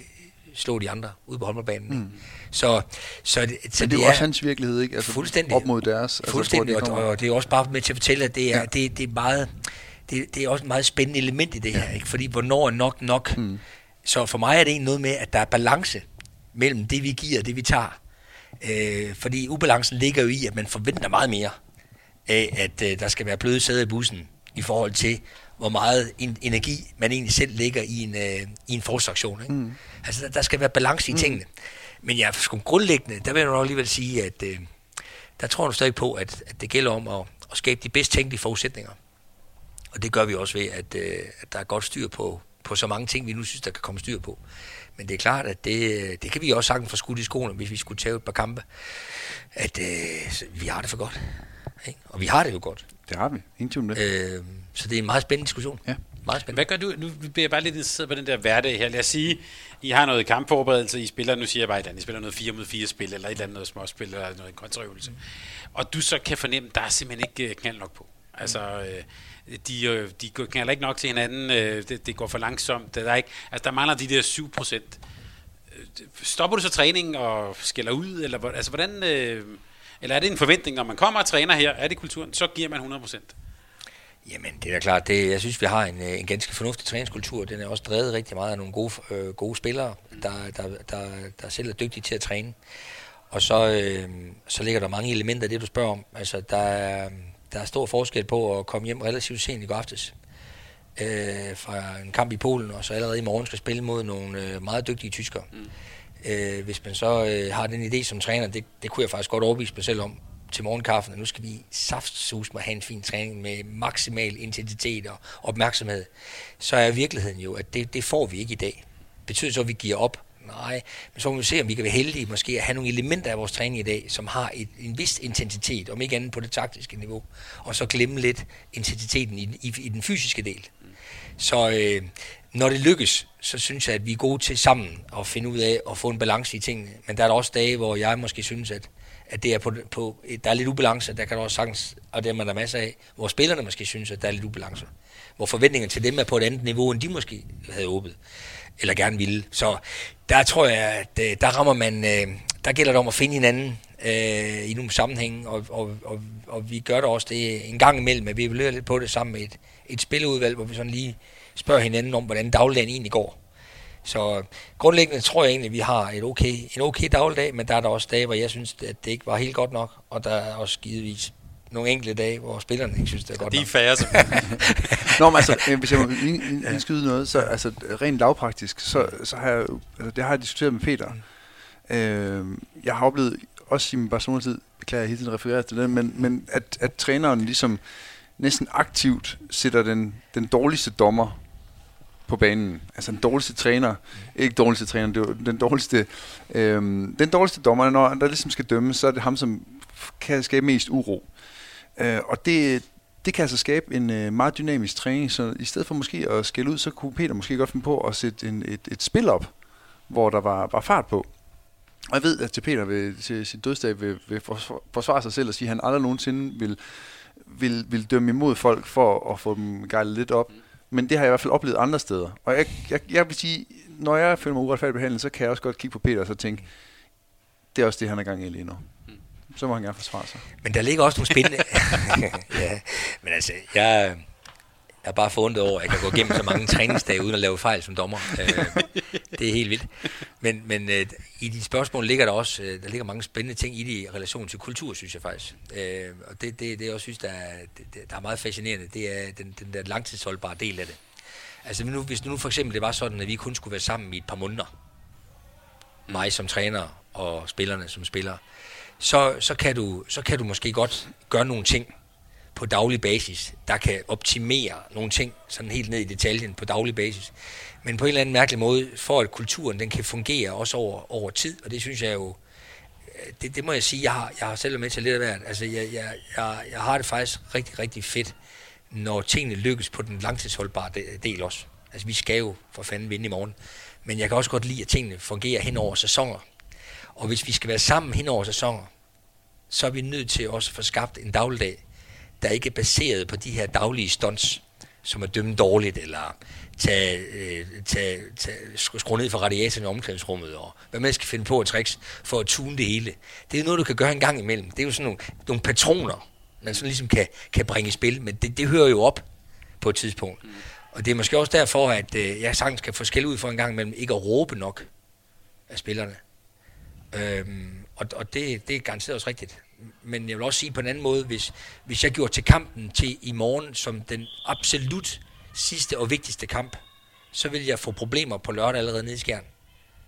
slå de andre ude på håndboldbanen. Mm. Så, så, det, så men det er jo også hans virkelighed, ikke? Altså, fuldstændig. Op mod deres. Fuldstændig, altså, og, hvor de og det er også bare med til at fortælle, at det er, ja. det, det er meget... Det, det er også et meget spændende element i det her, ikke? fordi hvornår er nok nok? Mm. Så for mig er det egentlig noget med, at der er balance mellem det, vi giver og det, vi tager. Øh, fordi ubalancen ligger jo i, at man forventer meget mere af, at øh, der skal være bløde sæder i bussen, i forhold til, hvor meget en, energi man egentlig selv lægger i en, øh, i en forsaktion. Ikke? Mm. Altså, der, der skal være balance i tingene. Men jeg sgu grundlæggende, der vil jeg nok alligevel sige, at øh, der tror jeg stadig på, at, at det gælder om at, at skabe de bedst tænkelige forudsætninger. Og det gør vi også ved, at, øh, at der er godt styr på, på så mange ting, vi nu synes, der kan komme styr på. Men det er klart, at det, det kan vi også sagtens få skudt i skoene, hvis vi skulle tage et par kampe, at øh, vi har det for godt. Ikke? Og vi har det jo godt. Det har vi. Ingen tvivl det. Øh, så det er en meget spændende diskussion. Ja. Meget spændende. Hvad gør du? Nu bliver jeg bare lidt interesseret på den der hverdag her. Lad os sige, I har noget kampforberedelse, I spiller, nu siger jeg bare et andet, I spiller noget 4 mod 4 spil, eller et eller andet noget småspil, eller noget en kontraøvelse. Og du så kan fornemme, der er simpelthen ikke øh, knald nok på. Altså, øh, de, øh, de går- knaller ikke nok til hinanden, øh, det, det går for langsomt, der er ikke, altså der mangler de der 7 procent. Stopper du så træningen og skælder ud, eller altså hvordan, øh, eller er det en forventning, når man kommer og træner her, er det kulturen, så giver man 100 procent? Jamen, det er da klart. Det, jeg synes, vi har en, øh, en ganske fornuftig træningskultur. Den er også drevet rigtig meget af nogle gode, øh, gode spillere, der, der, der, der selv er dygtige til at træne. Og så, øh, så ligger der mange elementer i det, du spørger om. Altså, der er, der er stor forskel på at komme hjem relativt sent i går aftes øh, fra en kamp i Polen, og så allerede i morgen skal spille mod nogle øh, meget dygtige tyskere. Mm. Øh, hvis man så øh, har den idé som træner, det, det kunne jeg faktisk godt overbevise mig selv om til morgenkaffen, at nu skal vi saftsus med have en fin træning med maksimal intensitet og opmærksomhed, så er virkeligheden jo, at det, det får vi ikke i dag. Betyder så, at vi giver op? Nej, men så må vi se, om vi kan være heldige måske at have nogle elementer af vores træning i dag, som har et, en vis intensitet, om ikke andet på det taktiske niveau, og så glemme lidt intensiteten i, i, i den fysiske del. Så øh, når det lykkes, så synes jeg, at vi er gode til sammen at finde ud af at få en balance i tingene. Men der er der også dage, hvor jeg måske synes, at, at det er på, på, der er lidt ubalance, der kan der også sagtens, og det er man der masser af, hvor spillerne måske synes, at der er lidt ubalance. Hvor forventningerne til dem er på et andet niveau, end de måske havde håbet, eller gerne ville. Så der tror jeg, at øh, der rammer man, øh, der gælder det om at finde hinanden øh, i nogle sammenhænge, og, og, og, og vi gør det også det en gang imellem, at vi evaluerer lidt på det sammen med et, et spilleudvalg, hvor vi sådan lige spørger hinanden om, hvordan dagligdagen egentlig går. Så grundlæggende tror jeg egentlig, at vi har et okay, en okay dagligdag, men der er der også dage, hvor jeg synes, at det ikke var helt godt nok, og der er også givetvis nogle enkelte dage, hvor spillerne ikke synes, det er godt De er nok. færre, som Nå, men altså, øh, hvis jeg må ind- ind- indskyde noget, så altså, rent lavpraktisk, så, så har jeg, altså, det har jeg diskuteret med Peter. Øh, jeg har oplevet, også i min Barcelona-tid, beklager jeg hele tiden refererer til det, men, men at, at træneren ligesom næsten aktivt sætter den, den dårligste dommer på banen. Altså den dårligste træner, ikke dårligste træner, det er den dårligste, øhm, den dårligste dommer, når der ligesom skal dømme, så er det ham, som kan skabe mest uro. Øh, og det, det kan altså skabe en øh, meget dynamisk træning, så i stedet for måske at skælde ud, så kunne Peter måske godt finde på at sætte en, et, et spil op, hvor der var, var fart på. Og jeg ved, at til Peter vil, til sin dødsdag vil, vil forsvare sig selv og sige, at han aldrig nogensinde vil, vil, vil dømme imod folk for at få dem gejlet lidt op. Men det har jeg i hvert fald oplevet andre steder. Og jeg, jeg, jeg vil sige, når jeg føler mig uretfærdigt behandlet, så kan jeg også godt kigge på Peter og så tænke, det er også det, han er gang i lige nu så må han gerne forsvare sig. Men der ligger også nogle spændende... ja, men altså, jeg, jeg er bare forundret over, at jeg kan gå igennem så mange træningsdage uden at lave fejl som dommer. Øh, det er helt vildt. Men, men øh, i de spørgsmål ligger der også øh, der ligger mange spændende ting i det i relation til kultur, synes jeg faktisk. Og det, det, det jeg også synes, der er, det, der er meget fascinerende, det er den, den der langtidsholdbare del af det. Altså nu, hvis nu for eksempel det var sådan, at vi kun skulle være sammen i et par måneder, mig som træner og spillerne som spillere, så, så, kan du, så kan du måske godt gøre nogle ting på daglig basis, der kan optimere nogle ting, sådan helt ned i detaljen på daglig basis. Men på en eller anden mærkelig måde, for at kulturen den kan fungere også over, over tid, og det synes jeg jo, øh, det, det må jeg sige, jeg har, jeg har selv med til lidt af hvert. Altså, jeg, jeg, jeg, jeg har det faktisk rigtig, rigtig fedt, når tingene lykkes på den langtidsholdbare del også. Altså, vi skal jo for fanden vinde i morgen. Men jeg kan også godt lide, at tingene fungerer hen over sæsoner. Og hvis vi skal være sammen hen over sæsoner, så er vi nødt til også at få skabt en dagligdag, der ikke er baseret på de her daglige stunts, som er dømme dårligt, eller tage, øh, tage, tage, skrue ned for radiatoren i omklædningsrummet, og hvad man skal finde på at tricks for at tune det hele. Det er noget, du kan gøre en gang imellem. Det er jo sådan nogle, nogle patroner, man sådan ligesom kan, kan bringe i spil, men det, det hører jo op på et tidspunkt. Mm. Og det er måske også derfor, at øh, jeg sagtens kan få skæld ud for en gang imellem ikke at råbe nok af spillerne. Øhm, og og det, det er garanteret også rigtigt. Men jeg vil også sige på en anden måde, hvis, hvis jeg gjorde til kampen til i morgen som den absolut sidste og vigtigste kamp, så vil jeg få problemer på lørdag allerede nede i skjern.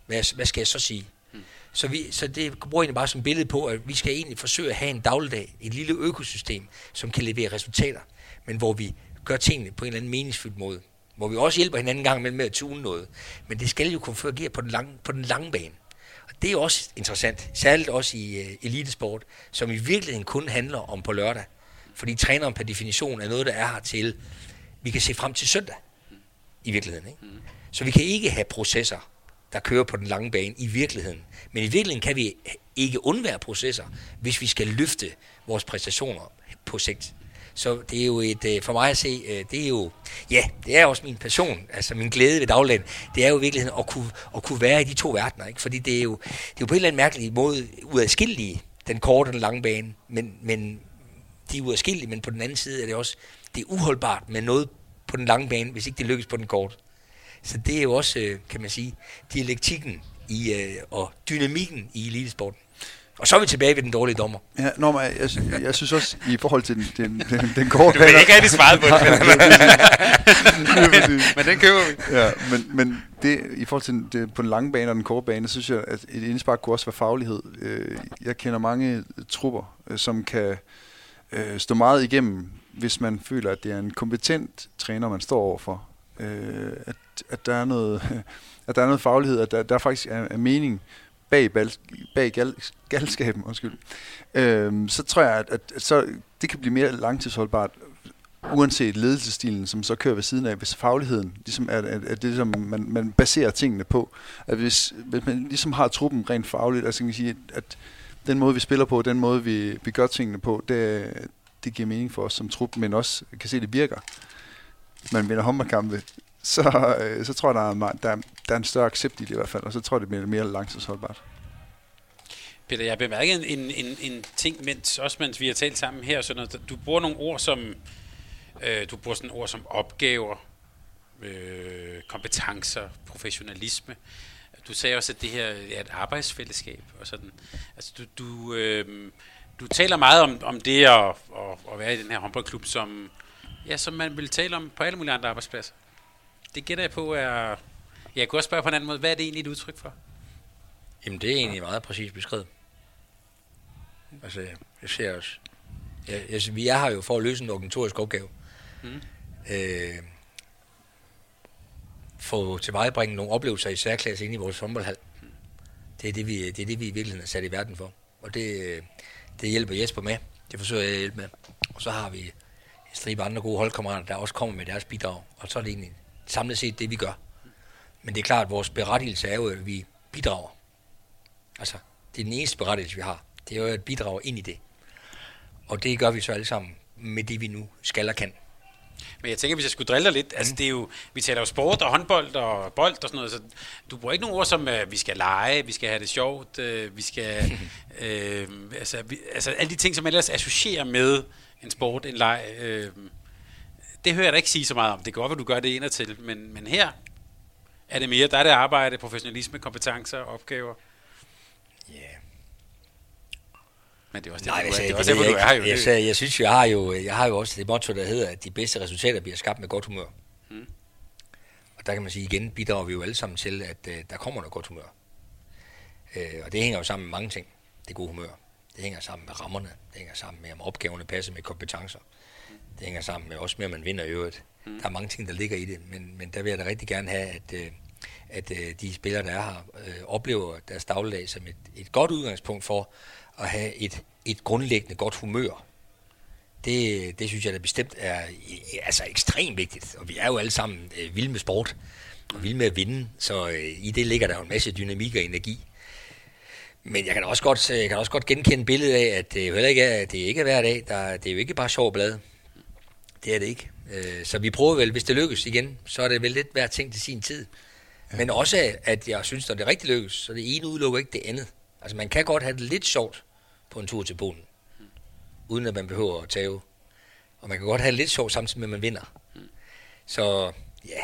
Hvad, hvad skal jeg så sige? Hmm. Så, vi, så det bruger jeg egentlig bare som billede på, at vi skal egentlig forsøge at have en dagligdag, et lille økosystem, som kan levere resultater, men hvor vi gør tingene på en eller anden meningsfyldt måde. Hvor vi også hjælper hinanden en gang med at tune noget. Men det skal jo kunne fungere på den lange, på den lange bane det er også interessant, særligt også i uh, elitesport, som i virkeligheden kun handler om på lørdag. Fordi træneren per definition er noget, der er her til, vi kan se frem til søndag, i virkeligheden. Ikke? Mm. Så vi kan ikke have processer, der kører på den lange bane i virkeligheden. Men i virkeligheden kan vi ikke undvære processer, hvis vi skal løfte vores præstationer på sigt. Så det er jo et, øh, for mig at se, øh, det er jo, ja, det er også min passion, altså min glæde ved dagland, det er jo i virkeligheden at kunne, at kunne være i de to verdener, ikke? fordi det er, jo, det er jo på en eller anden mærkelig måde uadskillelige, den korte og den lange bane, men, men de er uadskillelige, men på den anden side er det også, det er uholdbart med noget på den lange bane, hvis ikke det lykkes på den korte. Så det er jo også, øh, kan man sige, dialektikken i, og dynamikken i elitesporten. Og så er vi tilbage ved den dårlige dommer. Ja, nå, men jeg, jeg, jeg synes også, i forhold til den, den, den, den korte... Du vil ikke rigtig svaret på det. men den køber vi. Ja, men, men det, i forhold til det, på den lange bane og den korte bane, synes jeg, at et indspark kunne også være faglighed. Øh, jeg kender mange trupper, øh, som kan øh, stå meget igennem, hvis man føler, at det er en kompetent træner, man står overfor. At, at der er noget... At der er noget faglighed, at der, der faktisk er, er mening bag, bal, bag gal, galskaben, undskyld, øhm, så tror jeg, at, at, at så, det kan blive mere langtidsholdbart, uanset ledelsestilen, som så kører ved siden af, hvis fagligheden ligesom er, er, er det, som man, man baserer tingene på. At hvis, hvis man ligesom har truppen rent fagligt, altså kan man sige, at den måde, vi spiller på, den måde, vi, vi gør tingene på, det, det giver mening for os som trup, men også kan se, at det virker. Man vinder håndboldkampe så, øh, så tror jeg, der er, der, der er en større accept i det i hvert fald, og så tror jeg, det bliver mere langtidsholdbart. Peter, jeg bemærket en, en, en, en ting, mens, også mens vi har talt sammen her, så når du bruger nogle ord som, øh, du bruger sådan ord som opgaver, øh, kompetencer, professionalisme. Du sagde også, at det her er et arbejdsfællesskab og sådan. Altså, du, du, øh, du taler meget om, om det at, at, at være i den her håndboldklub, som, ja, som man vil tale om på alle mulige andre arbejdspladser det gætter jeg på er... Jeg kunne også spørge på en anden måde. Hvad er det egentlig et udtryk for? Jamen, det er egentlig meget præcis beskrevet. Altså, jeg ser også... Jeg, jeg, vi er her jo for at løse en organisatorisk opgave. Mm. Øh, få tilvejebringe nogle oplevelser i særklasse ind i vores håndboldhal. Det er det, vi, det er det, vi i virkeligheden er sat i verden for. Og det, det hjælper Jesper med. Det forsøger jeg at hjælpe med. Og så har vi en stribe andre gode holdkammerater, der også kommer med deres bidrag. Og så er det egentlig samlet set det, vi gør. Men det er klart, at vores berettigelse er jo, at vi bidrager. Altså, det er den eneste berettigelse, vi har. Det er jo at bidrage ind i det. Og det gør vi så alle sammen med det, vi nu skal og kan. Men jeg tænker, hvis jeg skulle drille dig lidt, altså det er jo, vi taler jo sport og håndbold og bold og sådan noget, så du bruger ikke nogen ord som, uh, vi skal lege, vi skal have det sjovt, uh, vi skal, uh, altså, vi, altså alle de ting, som ellers associerer med en sport, en leg, uh, det hører jeg da ikke sige så meget om. Det går godt, at du gør det ind til, men, men her er det mere, der er det arbejde, professionalisme, kompetencer, opgaver. Ja. Yeah. Men det er også det, Nej, du, er, det er også derfor, du er her jo. Jeg, jeg, jeg synes, jeg har jo, jeg har jo også det motto, der hedder, at de bedste resultater bliver skabt med godt humør. Hmm. Og der kan man sige, igen bidrager vi jo alle sammen til, at uh, der kommer noget godt humør. Uh, og det hænger jo sammen med mange ting, det gode humør. Det hænger sammen med rammerne, det hænger sammen med, om opgaverne passer med kompetencer. Det hænger sammen med også at man vinder i øvrigt. Hmm. Der er mange ting, der ligger i det, men, men der vil jeg da rigtig gerne have, at, uh, at uh, de spillere, der er her, uh, oplever deres dagligdag som et, et godt udgangspunkt for at have et, et grundlæggende godt humør. Det, det synes jeg da bestemt er altså ekstremt vigtigt. Og vi er jo alle sammen øh, vilde med sport og vilde med at vinde, så øh, i det ligger der jo en masse dynamik og energi. Men jeg kan også godt, jeg kan også godt genkende billedet af, at det heller ikke er, det er ikke hver dag. Der, det er jo ikke bare sjov blad. Det er det ikke. Øh, så vi prøver vel, hvis det lykkes igen, så er det vel lidt hver ting til sin tid. Ja. Men også, at jeg synes, når det rigtig lykkes, så det ene udelukker ikke det andet. Altså man kan godt have det lidt sjovt, på en tur til Polen. Mm. Uden at man behøver at tage. Og man kan godt have lidt sjov samtidig med, at man vinder. Mm. Så ja,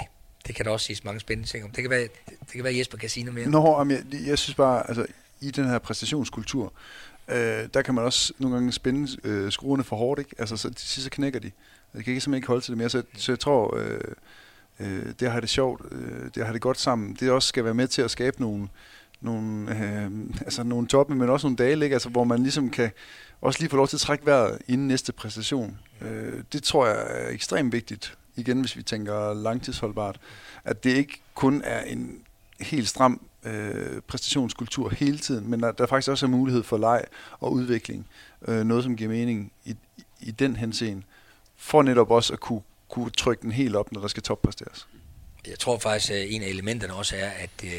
det kan der også siges mange spændende ting om. Det kan være, det kan være Jesper kan sige noget mere. Nå, jeg, jeg synes bare, altså i den her præstationskultur, øh, der kan man også nogle gange spænde øh, skruerne for hårdt, ikke? Altså, så til sidst så knækker de. Jeg kan ikke simpelthen ikke holde til det mere, så, så jeg tror, øh, øh, det har det sjovt, øh, det har det godt sammen, det også skal være med til at skabe nogle, nogle, øh, altså nogle toppe, men også nogle dage, ikke? Altså, hvor man ligesom kan også lige få lov til at trække vejret inden næste præstation. Øh, det tror jeg er ekstremt vigtigt, igen hvis vi tænker langtidsholdbart, at det ikke kun er en helt stram øh, præstationskultur hele tiden, men at der faktisk også er mulighed for leg og udvikling. Øh, noget, som giver mening i, i den henseende, for netop også at kunne, kunne trykke den helt op, når der skal toppræsteres. Jeg tror faktisk, at en af elementerne også er, at øh,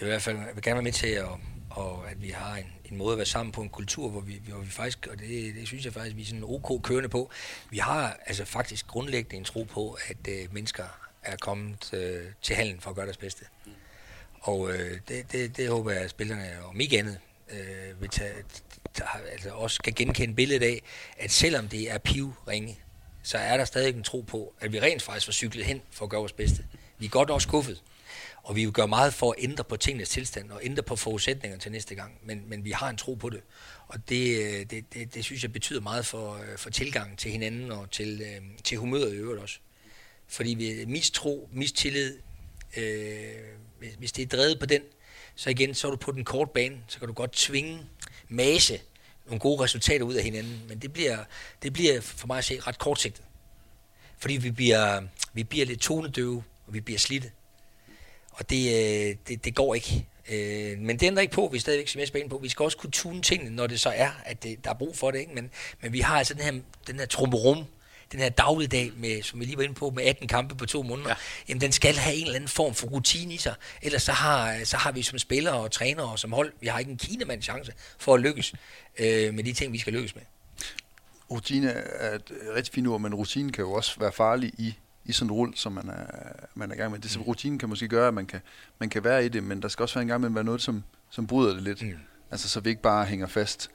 i hvert fald jeg vil gerne være med til, at, og at vi har en, en måde at være sammen på, en kultur, hvor vi, hvor vi faktisk, og det, det synes jeg faktisk, vi er sådan ok kørende på, vi har altså faktisk grundlæggende en tro på, at øh, mennesker er kommet øh, til halen for at gøre deres bedste. Mm. Og øh, det, det, det håber jeg, at spillerne, om ikke andet, øh, vil tage, altså også kan genkende billedet af, at selvom det er pivringe, så er der stadig en tro på, at vi rent faktisk var cyklet hen for at gøre vores bedste. Vi er godt også skuffet, og vi vil gøre meget for at ændre på tingenes tilstand og ændre på forudsætninger til næste gang. Men, men vi har en tro på det. Og det, øh, det, det, det synes jeg betyder meget for, øh, for tilgangen til hinanden og til, øh, til humøret i øvrigt også. Fordi vi mistro, mistillid, øh, hvis, hvis det er drevet på den, så igen, så er du på den korte bane, så kan du godt tvinge, mase nogle gode resultater ud af hinanden. Men det bliver, det bliver for mig at se ret kortsigtet. Fordi vi bliver, vi bliver lidt tonedøve, og vi bliver slidte. Og det, øh, det, det går ikke. Øh, men det ændrer ikke på, vi er stadigvæk som jeg på. Vi skal også kunne tune tingene, når det så er, at det, der er brug for det. Ikke? Men, men vi har altså den her, den her trummerum, den her dagligdag, med, som vi lige var inde på, med 18 kampe på to måneder, ja. jamen den skal have en eller anden form for rutine i sig. Ellers så har, så har vi som spillere og trænere og som hold, vi har ikke en kinemand chance for at lykkes øh, med de ting, vi skal lykkes med. Rutine er et rigtig fint ord, men rutine kan jo også være farlig i i sådan en rull, som man er, man er i gang med. Det som mm. rutinen kan måske gøre, at man kan, man kan være i det, men der skal også være en gang med at være noget, som, som bryder det lidt. Mm. Altså, så vi ikke bare hænger fast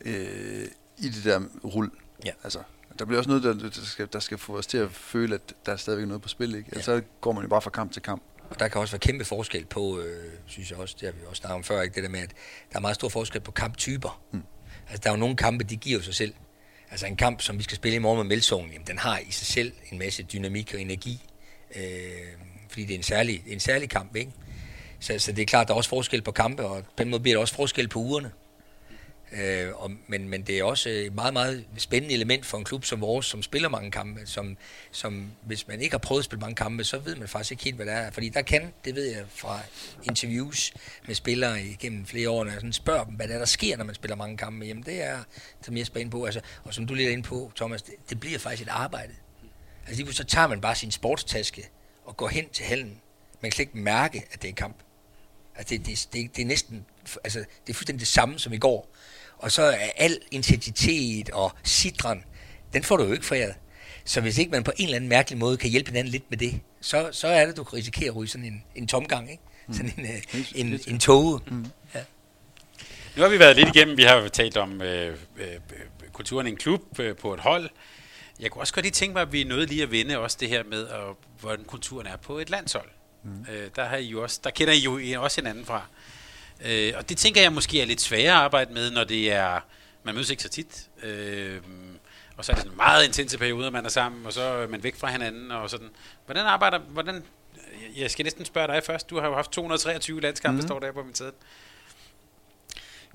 øh, i det der rull. Ja. Altså, der bliver også noget, der, der, skal, der skal få os til at føle, at der er stadigvæk noget på spil. Ikke? Altså, ja. så går man jo bare fra kamp til kamp. Og der kan også være kæmpe forskel på, øh, synes jeg også, det har vi også snakket om før, ikke? det der med, at der er meget stor forskel på kamptyper. Mm. Altså, der er jo nogle kampe, de giver sig selv Altså en kamp, som vi skal spille i morgen med Melsungen, jamen, den har i sig selv en masse dynamik og energi, øh, fordi det er en særlig, en særlig kamp, ikke? Så, så det er klart, der er også forskel på kampe, og på den måde bliver der også forskel på ugerne. Øh, og, men, men det er også et meget, meget spændende element for en klub som vores, som spiller mange kampe, som, som hvis man ikke har prøvet at spille mange kampe, så ved man faktisk ikke helt, hvad det er. Fordi der kan, det ved jeg fra interviews med spillere igennem flere år, når jeg sådan spørger dem, hvad det er, der sker, når man spiller mange kampe, jamen det er, som jeg spændende på, altså, og som du lidt ind på, Thomas, det, det bliver faktisk et arbejde. Altså lige så tager man bare sin sportstaske og går hen til hallen. Man kan slet ikke mærke, at det er en kamp. Altså det, det, det, det er næsten, altså det er fuldstændig det samme som i går. Og så er al intensitet og sidren, den får du jo ikke foræret. Så hvis ikke man på en eller anden mærkelig måde kan hjælpe hinanden lidt med det, så, så er det, du kan risikere at ryge sådan en, en tomgang, ikke? Mm. Sådan en, mm. en, en, en toge. Mm. Ja. Nu har vi været lidt igennem, vi har talt om øh, øh, kulturen i en klub, øh, på et hold. Jeg kunne også godt lige tænke mig, at vi nåede lige at vende også det her med, og, hvordan kulturen er på et landshold. Mm. Øh, der, har I jo også, der kender I jo også hinanden fra. Øh, og det tænker jeg måske er lidt sværere at arbejde med, når det er, man mødes ikke så tit. Øh, og så er det sådan meget intense perioder, man er sammen, og så er man væk fra hinanden, og sådan. Hvordan arbejder, hvordan, jeg skal næsten spørge dig først, du har jo haft 223 landskampe, mm. står der på min tid.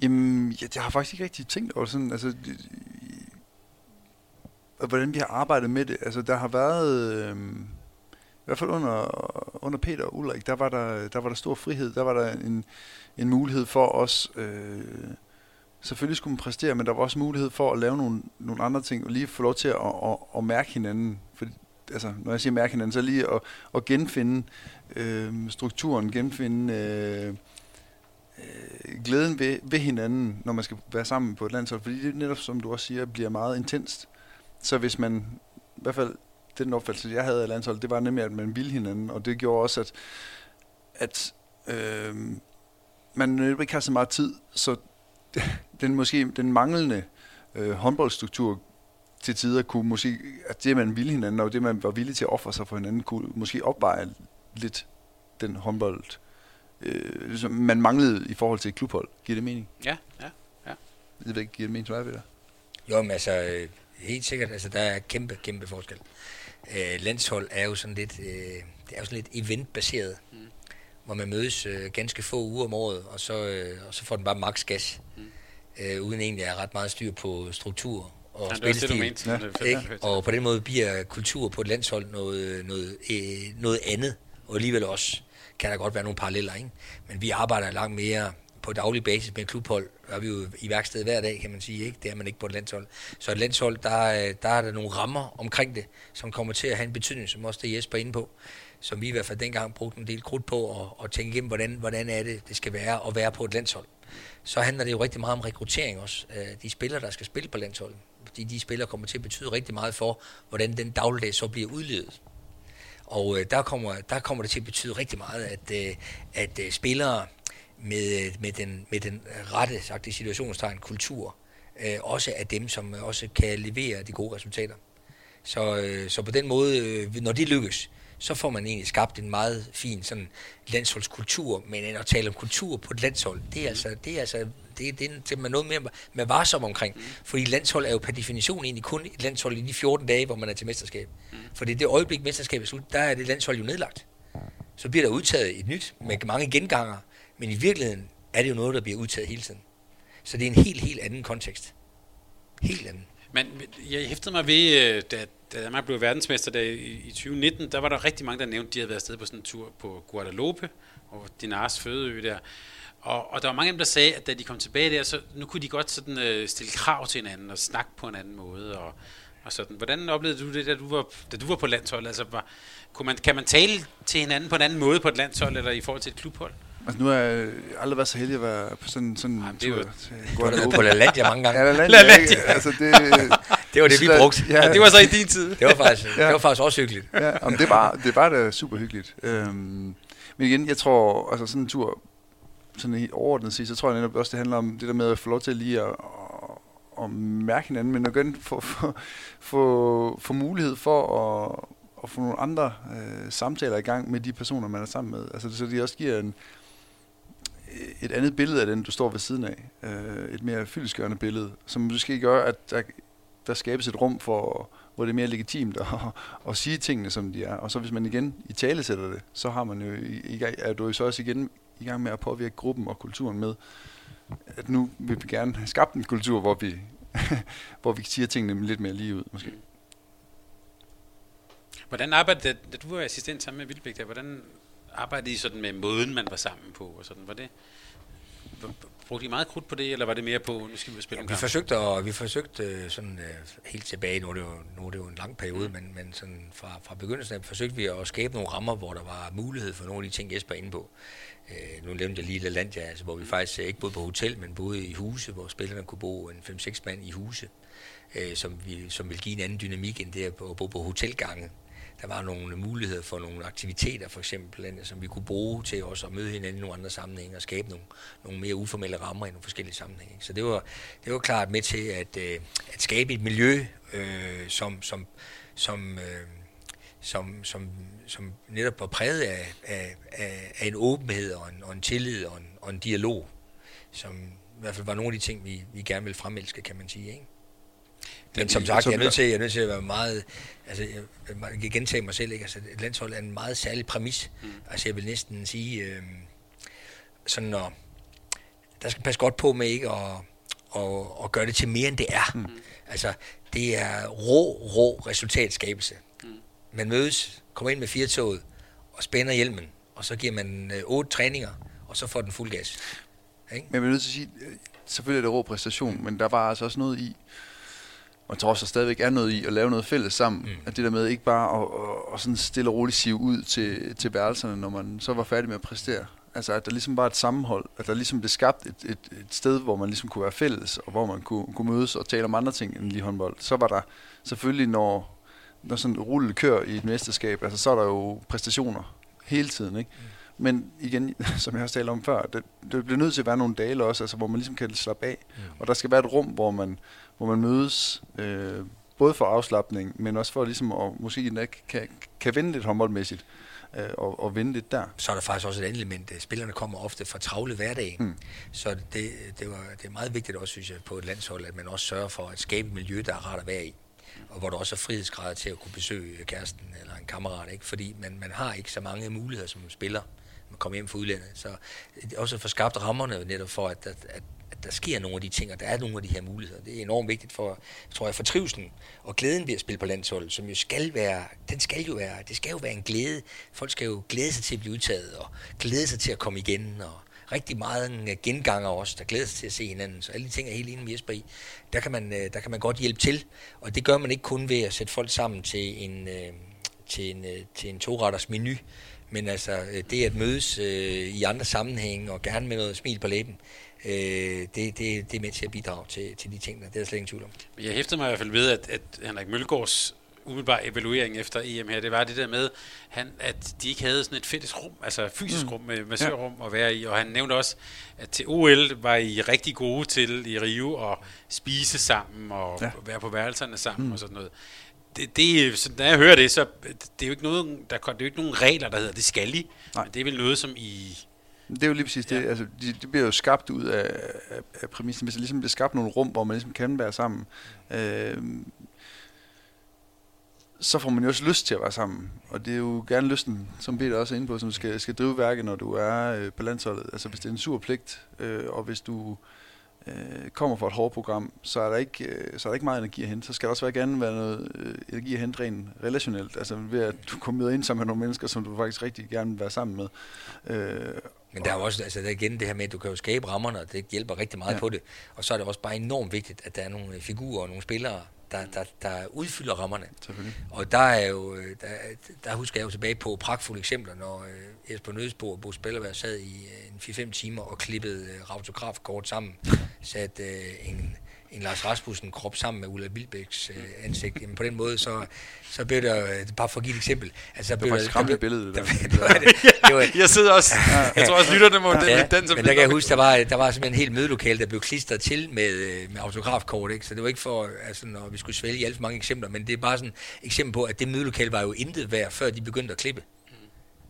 Jamen, jeg, jeg har faktisk ikke rigtig tænkt over sådan, altså, hvordan vi har arbejdet med det. Altså, der har været, øh, hvert fald under, under Peter og Ulrik, der var der, der var der stor frihed, der var der en, en mulighed for os, øh, selvfølgelig skulle man præstere, men der var også mulighed for at lave nogle, nogle andre ting, og lige få lov til at, at, at, at mærke hinanden. For, altså, når jeg siger mærke hinanden, så lige at, at genfinde øh, strukturen, genfinde øh, øh, glæden ved, ved hinanden, når man skal være sammen på et landshold. Fordi det netop, som du også siger, bliver meget intenst. Så hvis man, i hvert fald den opfattelse, jeg havde af landsholdet, det var nemlig, at man ville hinanden, og det gjorde også, at, at øh, man ikke har så meget tid, så den måske den manglende øh, håndboldstruktur til tider kunne måske, at det man ville hinanden, og det man var villig til at ofre sig for hinanden, kunne måske opveje lidt den håndbold, øh, som man manglede i forhold til et klubhold. Giver det mening? Ja, ja, ja. Jeg ved ikke, giver det mening, hvad ved det? Jo, men altså, øh, helt sikkert, altså der er kæmpe, kæmpe forskel. Øh, landshold er jo sådan lidt, øh, det er jo sådan lidt eventbaseret. Mm hvor man mødes øh, ganske få uger om året, og så, øh, og så får den bare max gas, mm. øh, uden egentlig at have ret meget styr på struktur og ja, spillestil. Det, ja. Ikke? Og på den måde bliver kultur på et landshold noget, noget, øh, noget andet, og alligevel også kan der godt være nogle paralleller, ikke? men vi arbejder langt mere på daglig basis med klubhold, er vi jo i værksted hver dag, kan man sige. Ikke? Det er man ikke på et landshold. Så et landshold, der, øh, der er der nogle rammer omkring det, som kommer til at have en betydning, som også det Jesper er inde på som vi i hvert fald dengang brugte en del krudt på at, at tænke igennem, hvordan, hvordan er det, det skal være at være på et landshold. Så handler det jo rigtig meget om rekruttering også. Øh, de spillere, der skal spille på landsholdet. Fordi de spillere kommer til at betyde rigtig meget for, hvordan den dagligdag så bliver udledet. Og øh, der, kommer, der kommer det til at betyde rigtig meget, at, øh, at øh, spillere med, med, den, med den rette sagt i situationstegn kultur, også er dem, som også kan levere de gode resultater. Så, så på den måde, når de lykkes, så får man egentlig skabt en meget fin sådan landsholdskultur, men at tale om kultur på et landshold, det er altså, det er altså det, det, det er man noget mere med varsom omkring. Mm. Fordi landshold er jo per definition egentlig kun et landshold i de 14 dage, hvor man er til mesterskab. Mm. Fordi det øjeblik, mesterskabet er slut, der er det landshold jo nedlagt. Så bliver der udtaget et nyt med mange genganger, men i virkeligheden er det jo noget, der bliver udtaget hele tiden. Så det er en helt, helt anden kontekst. Helt anden. Men jeg hæftede mig ved, øh, da, da Danmark blev verdensmester der i, i 2019, der var der rigtig mange, der nævnte, at de havde været afsted på sådan en tur på Guadalupe, og Dinars fødeø der. Og, og der var mange af dem, der sagde, at da de kom tilbage der, så nu kunne de godt sådan, øh, stille krav til hinanden og snakke på en anden måde. Og, og sådan. Hvordan oplevede du det, da du var, da du var på landshold? Altså, var, kunne man, kan man tale til hinanden på en anden måde på et landshold, eller i forhold til et klubhold? Altså, nu har jeg aldrig været så heldig at være på sådan, sådan en tur. Du har på LaLandia mange gange. Ja, LaLandia. LaLandia. Altså, det, det var det, vi brugte. Ja, ja, det var så i din tid. Det var faktisk, ja. det var faktisk også hyggeligt. Ja, om det, var, det var da super hyggeligt. Øhm, men igen, jeg tror, altså sådan en tur, sådan helt overordnet sige, så tror jeg netop også, det handler om det der med at få lov til lige at, at, at mærke hinanden, men igen få, få, få, få mulighed for at, at få nogle andre øh, samtaler i gang med de personer, man er sammen med. Altså, så de også giver en, et andet billede af den, du står ved siden af. Øh, et mere fyldeskørende billede, som måske gør, at der, der skabes et rum for, hvor det er mere legitimt at, at sige tingene, som de er. Og så hvis man igen i tale sætter det, så har man jo i, er du jo så også igen i gang med at påvirke gruppen og kulturen med, at nu vil vi gerne have skabt en kultur, hvor vi, hvor vi siger tingene lidt mere lige ud, måske. Hvordan arbejdede det, da du var assistent sammen med Vildbæk, der, hvordan arbejdede I sådan med måden, man var sammen på? Og sådan? Var det, brugte I meget krudt på det, eller var det mere på, nu skal vi spille ja, vi forsøgte, og vi forsøgte øh, sådan uh, helt tilbage, nu er, det jo, nu er det jo en lang periode, mm. men, men sådan fra, fra begyndelsen af forsøgte vi at skabe nogle rammer, hvor der var mulighed for nogle af de ting, Jesper er inde på. Uh, nu nævnte jeg lige Lalandia, altså, hvor vi faktisk ikke boede på hotel, men boede i huse, hvor spillerne kunne bo en 5-6 mand i huse, uh, som, vi, som vil give en anden dynamik end det at bo på hotelgange der var nogle muligheder for nogle aktiviteter, for eksempel, øh, som vi kunne bruge til også at møde hinanden i nogle andre sammenhænge og skabe nogle, nogle mere uformelle rammer i nogle forskellige sammenhænge. Så det var, det var klart med til at, øh, at skabe et miljø, øh, som, som, som, øh, som, som, som netop var præget af, af, af, af en åbenhed og en, og en tillid og en, og en dialog, som i hvert fald var nogle af de ting, vi, vi gerne ville fremelske, kan man sige. Ikke? Men som sagt, jeg er nødt til, jeg er nødt til at være meget, altså jeg, kan gentage mig selv, ikke? Altså, et landshold er en meget særlig præmis. Mm. Altså jeg vil næsten sige, øh, sådan når, der skal passe godt på med ikke at, og, og gøre det til mere end det er. Mm. Altså det er rå, rå resultatskabelse. Mm. Man mødes, kommer ind med firetoget og spænder hjelmen, og så giver man øh, otte træninger, og så får den fuld gas. Ikke? Men jeg vil nødt til at sige, øh, selvfølgelig er det rå præstation, men der var altså også noget i, og jeg tror også, der stadigvæk er noget i at lave noget fælles sammen. Mm. At det der med ikke bare at, at, at sådan stille og roligt sive ud til, til værelserne, når man så var færdig med at præstere. Altså at der ligesom var et sammenhold, at der ligesom blev skabt et, et, et sted, hvor man ligesom kunne være fælles, og hvor man kunne, kunne mødes og tale om andre ting end lige håndbold. Så var der selvfølgelig, når, når sådan rullet kører i et mesterskab, altså så er der jo præstationer hele tiden, ikke? Mm. Men igen, som jeg har talt om før, det, det bliver nødt til at være nogle dage også, altså, hvor man ligesom kan slappe af. Mm. Og der skal være et rum, hvor man, hvor man mødes, øh, både for afslappning, men også for ligesom at måske endda kan, kan vinde lidt håndboldmæssigt øh, og, og vinde lidt der. Så er der faktisk også et andet element. Spillerne kommer ofte fra travle hverdag, mm. så det, det, var, det er meget vigtigt også, synes jeg, på et landshold, at man også sørger for at skabe et miljø, der er rart at være i og hvor der også er frihedsgrader til at kunne besøge kæresten eller en kammerat, ikke? fordi man, man har ikke så mange muligheder som spiller man kommer hjem fra udlandet. Så også for skabt rammerne netop for, at, at, at, at der sker nogle af de ting, og der er nogle af de her muligheder. Det er enormt vigtigt for, tror jeg, for trivselen og glæden ved at spille på landshold, som jo skal være, den skal jo være, det skal jo være en glæde. Folk skal jo glæde sig til at blive udtaget, og glæde sig til at komme igen, og rigtig meget en genganger også, der glæder sig til at se hinanden. Så alle de ting er helt enig med Jesper i. Der kan, man, øh, der kan man godt hjælpe til, og det gør man ikke kun ved at sætte folk sammen til en, øh, til en, øh, til en to-retters menu, men altså, øh, det at mødes øh, i andre sammenhænge og gerne med noget smil på læben, øh, det, det, det er med til at bidrage til, til de ting, der. det er slet ingen tvivl om. Jeg hæftede mig i hvert fald ved, at, at Henrik Mølgaards umiddelbar evaluering efter EM her, det var det der med, han, at de ikke havde sådan et fælles rum, altså fysisk mm. rum med massørrum ja. at være i, og han nævnte også, at til OL var I rigtig gode til i Rio at spise sammen og ja. være på værelserne sammen mm. og sådan noget det, det, når jeg hører det, så det er jo ikke, noget, der, det er jo ikke nogen regler, der hedder, det skal I. Nej. Men det er vel noget, som I... Det er jo lige præcis ja. det. Altså, det, de bliver jo skabt ud af, af, af præmissen. Hvis der ligesom bliver skabt nogle rum, hvor man ligesom kan være sammen, øh, så får man jo også lyst til at være sammen. Og det er jo gerne lysten, som Peter også er inde på, som skal, skal drive værket, når du er øh, på landsholdet. Altså hvis det er en sur pligt, øh, og hvis du øh, kommer fra et hårdt program, så er, der ikke, øh, så er der ikke meget energi at hente. Så skal der også være gerne være noget øh, energi at hente rent relationelt. Altså ved at du kommer ind sammen med nogle mennesker, som du faktisk rigtig gerne vil være sammen med. Øh, men der er også, altså der er igen det her med, at du kan jo skabe rammerne, og det hjælper rigtig meget ja. på det. Og så er det også bare enormt vigtigt, at der er nogle figurer og nogle spillere, der, der, der udfylder rammerne. Og der er jo, øh, der, der husker jeg jo tilbage på pragtfulde eksempler, når uh, Jesper Nødsbo og Bo Spillerberg sad i uh, en 4-5 timer og klippede uh, autografkort sammen, satte uh, en en Lars Rasmussen krop sammen med Ulla Bilbæks øh, ansigt. Jamen, på den måde, så, så blev der, øh, bare for at give et eksempel. Altså, det var et billede. Der, det var, det, det var, jeg sidder også, jeg tror også, lytterne må ja, den, som Men der kan jeg huske, der var, der var simpelthen en helt mødelokale, der blev klistret til med, øh, med autografkort, ikke? så det var ikke for, altså, når vi skulle svælge alt for mange eksempler, men det er bare sådan et eksempel på, at det mødelokale var jo intet værd, før de begyndte at klippe.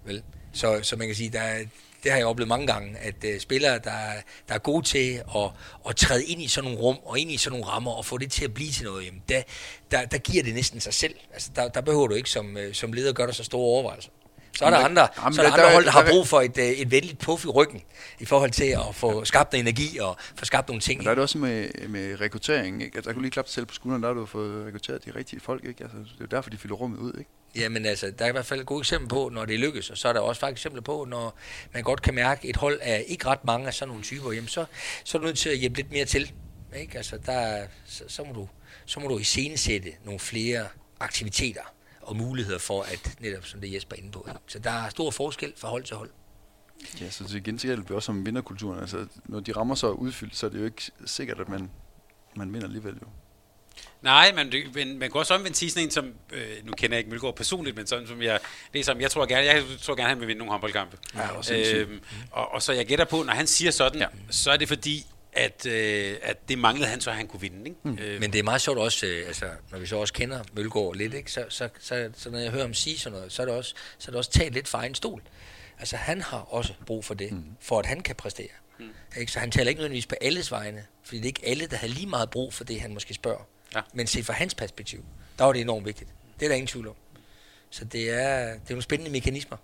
Vel? Så, så man kan sige, der, det har jeg oplevet mange gange, at øh, spillere, der, der er gode til at, at træde ind i sådan nogle rum og ind i sådan nogle rammer og få det til at blive til noget, jamen, der, der, der giver det næsten sig selv. Altså, der, der behøver du ikke som, øh, som leder gøre dig så store overvejelser. Så er der andre, jamen, så er der der- andre hold, der har brug for et, øh, et venligt puff i ryggen, i forhold til at få skabt noget energi og få skabt nogle ting. Men der er det også med, med rekruttering, ikke? Altså, der kunne lige klappe selv på skulderen, der har du fået rekrutteret de rigtige folk, ikke? Altså, det er jo derfor, de fylder rummet ud, ikke? Jamen altså, der er i hvert fald gode eksempler på, når det lykkes, og så er der også faktisk eksempler på, når man godt kan mærke, at et hold er ikke ret mange af sådan nogle typer, jamen så, så er du nødt til at hjælpe lidt mere til. Ikke? Altså, der, er- så, så, må du, så må du iscenesætte nogle flere aktiviteter og muligheder for, at netop som det Jesper er inde på. Ikke? Så der er stor forskel fra hold til hold. Ja, så det igen gælder det også om vinderkulturen. Altså, når de rammer så udfyldt, så er det jo ikke sikkert, at man, man vinder alligevel jo. Nej, men, det, men man kan også omvendt sige sådan en som, øh, nu kender jeg ikke Mølgaard personligt, men sådan som jeg læser om, jeg tror gerne, jeg tror gerne, han vil vinde nogle håndboldkampe. Ja, øhm, og, og, så jeg gætter på, når han siger sådan, ja. så er det fordi, at, øh, at det manglede han, så han kunne vinde. Ikke? Mm. Øh, Men det er meget sjovt også, øh, altså, når vi så også kender Mølgaard lidt, ikke? Så, så, så, så, når jeg hører ham sige sådan noget, så er det også, så er det også talt lidt for egen stol. Altså han har også brug for det, mm. for at han kan præstere. Mm. Ikke? Så han taler ikke nødvendigvis på alles vegne, fordi det er ikke alle, der har lige meget brug for det, han måske spørger. Ja. Men set fra hans perspektiv, der var det enormt vigtigt. Det er der ingen tvivl om. Så det er, det er nogle spændende mekanismer.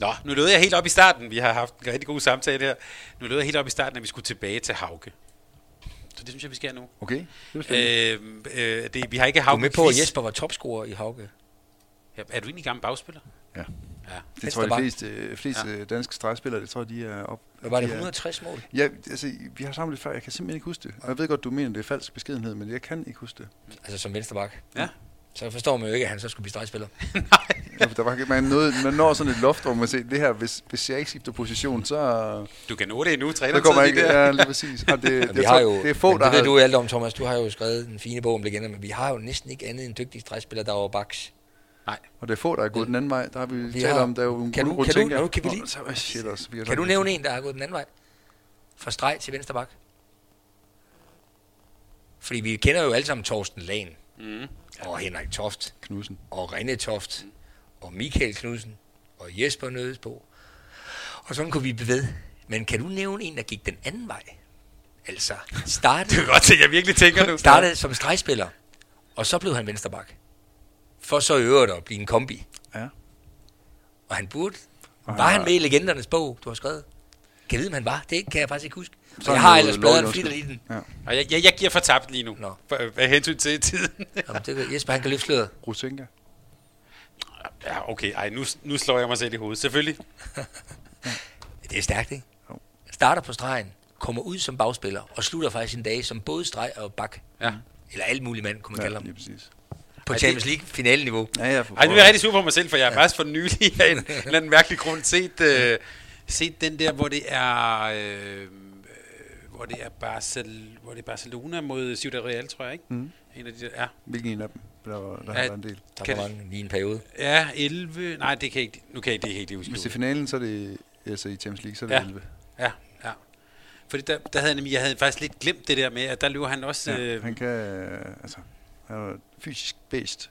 Nå, nu lød jeg helt op i starten. Vi har haft en rigtig god samtale her. Nu lød jeg helt op i starten, at vi skulle tilbage til Hauke. Så det synes jeg, vi skal nu. Okay, det. Øh, øh, det, vi har ikke Du er Hauke med på, at. Jesper var topscorer i Hauke. Ja, er du egentlig gammel bagspiller? Ja. Ja. Det tror jeg, de fleste, fleste ja. danske stregspillere, det tror jeg, de er op. Hvad var det, de er- 160 mål? Ja, altså, vi har samlet det før, jeg kan simpelthen ikke huske det. Og jeg ved godt, du mener, det er falsk beskedenhed, men jeg kan ikke huske det. Altså som vensterbak. Ja. Så forstår man jo ikke, at han så skulle blive stregspiller. Ja, for der var, man, noget, man når sådan et loft, hvor man siger, det her, hvis, hvis jeg ikke skifter position, så, Du kan nå det endnu, så træner kommer jeg ikke. Ja, lige præcis. Og det, det, har jo, det er få, der det ved har... du alt om, Thomas. Du har jo skrevet en fine bog om legender, men vi har jo næsten ikke andet end dygtige stregspillere, der er over baks. Nej. Og det er få, der er gået den anden vej. Der har vi, Vi talt har- om, der er jo en Kan du- kan du- kan vi lige- så- oh, shit også. Vi Kan så- du nævne en, der har gået den anden vej? Fra streg til venstre bak? Fordi vi kender jo alle sammen Torsten Lahn, Mm. Og Henrik Toft, Knudsen. og René Toft, og Michael Knudsen, og Jesper Nødesbo. Og sådan kunne vi blive ved. Men kan du nævne en, der gik den anden vej? Altså, startede, Det er godt, jeg virkelig tænker nu. startede som stregspiller, og så blev han vensterbak. For så i øvrigt at blive en kombi. Ja. Og han burde. Var han med i legendernes bog, du har skrevet? Kan jeg vide, om han var? Det kan jeg faktisk ikke huske. Så jeg har ellers bladret flitter i den. Ja. Og jeg, jeg, jeg giver for tabt lige nu, Nå. for, af hensyn til tiden. Jamen, det kan, Jesper, han kan løfte sløret. Rusenka. ja, okay. Ej, nu, nu slår jeg mig selv i hovedet. Selvfølgelig. Det er stærkt, ikke? Jo. Starter på stregen, kommer ud som bagspiller, og slutter faktisk sin dag som både streg og bak. Ja. Eller alt mulig mand, kunne man Ja, kalde ham. lige præcis. På Champions League finaleniveau. Ja, ja, for, Ej, nu er jeg rigtig sur på mig selv, for jeg har faktisk for nylig af en, en eller anden mærkelig grund set, øh, set den der, hvor det er... Øh, hvor det er, Barcel, hvor det er Barcelona mod Ciudad Real, tror jeg, ikke? Mm. En af de der, ja. Hvilken en af dem? Der, var- der Ja, har været en del. Der Kan var det- mange lige en periode. Ja, 11... Nej, det kan ikke, nu kan jeg det helt ikke huske. Hvis det er finalen, så er det altså i Champions League, så er det Ja. 11. Ja, ja. Fordi der, der havde jeg nemlig, jeg havde faktisk lidt glemt det der med, at der løber han også... Ja, øh, han kan, altså, han er et fysisk bedst,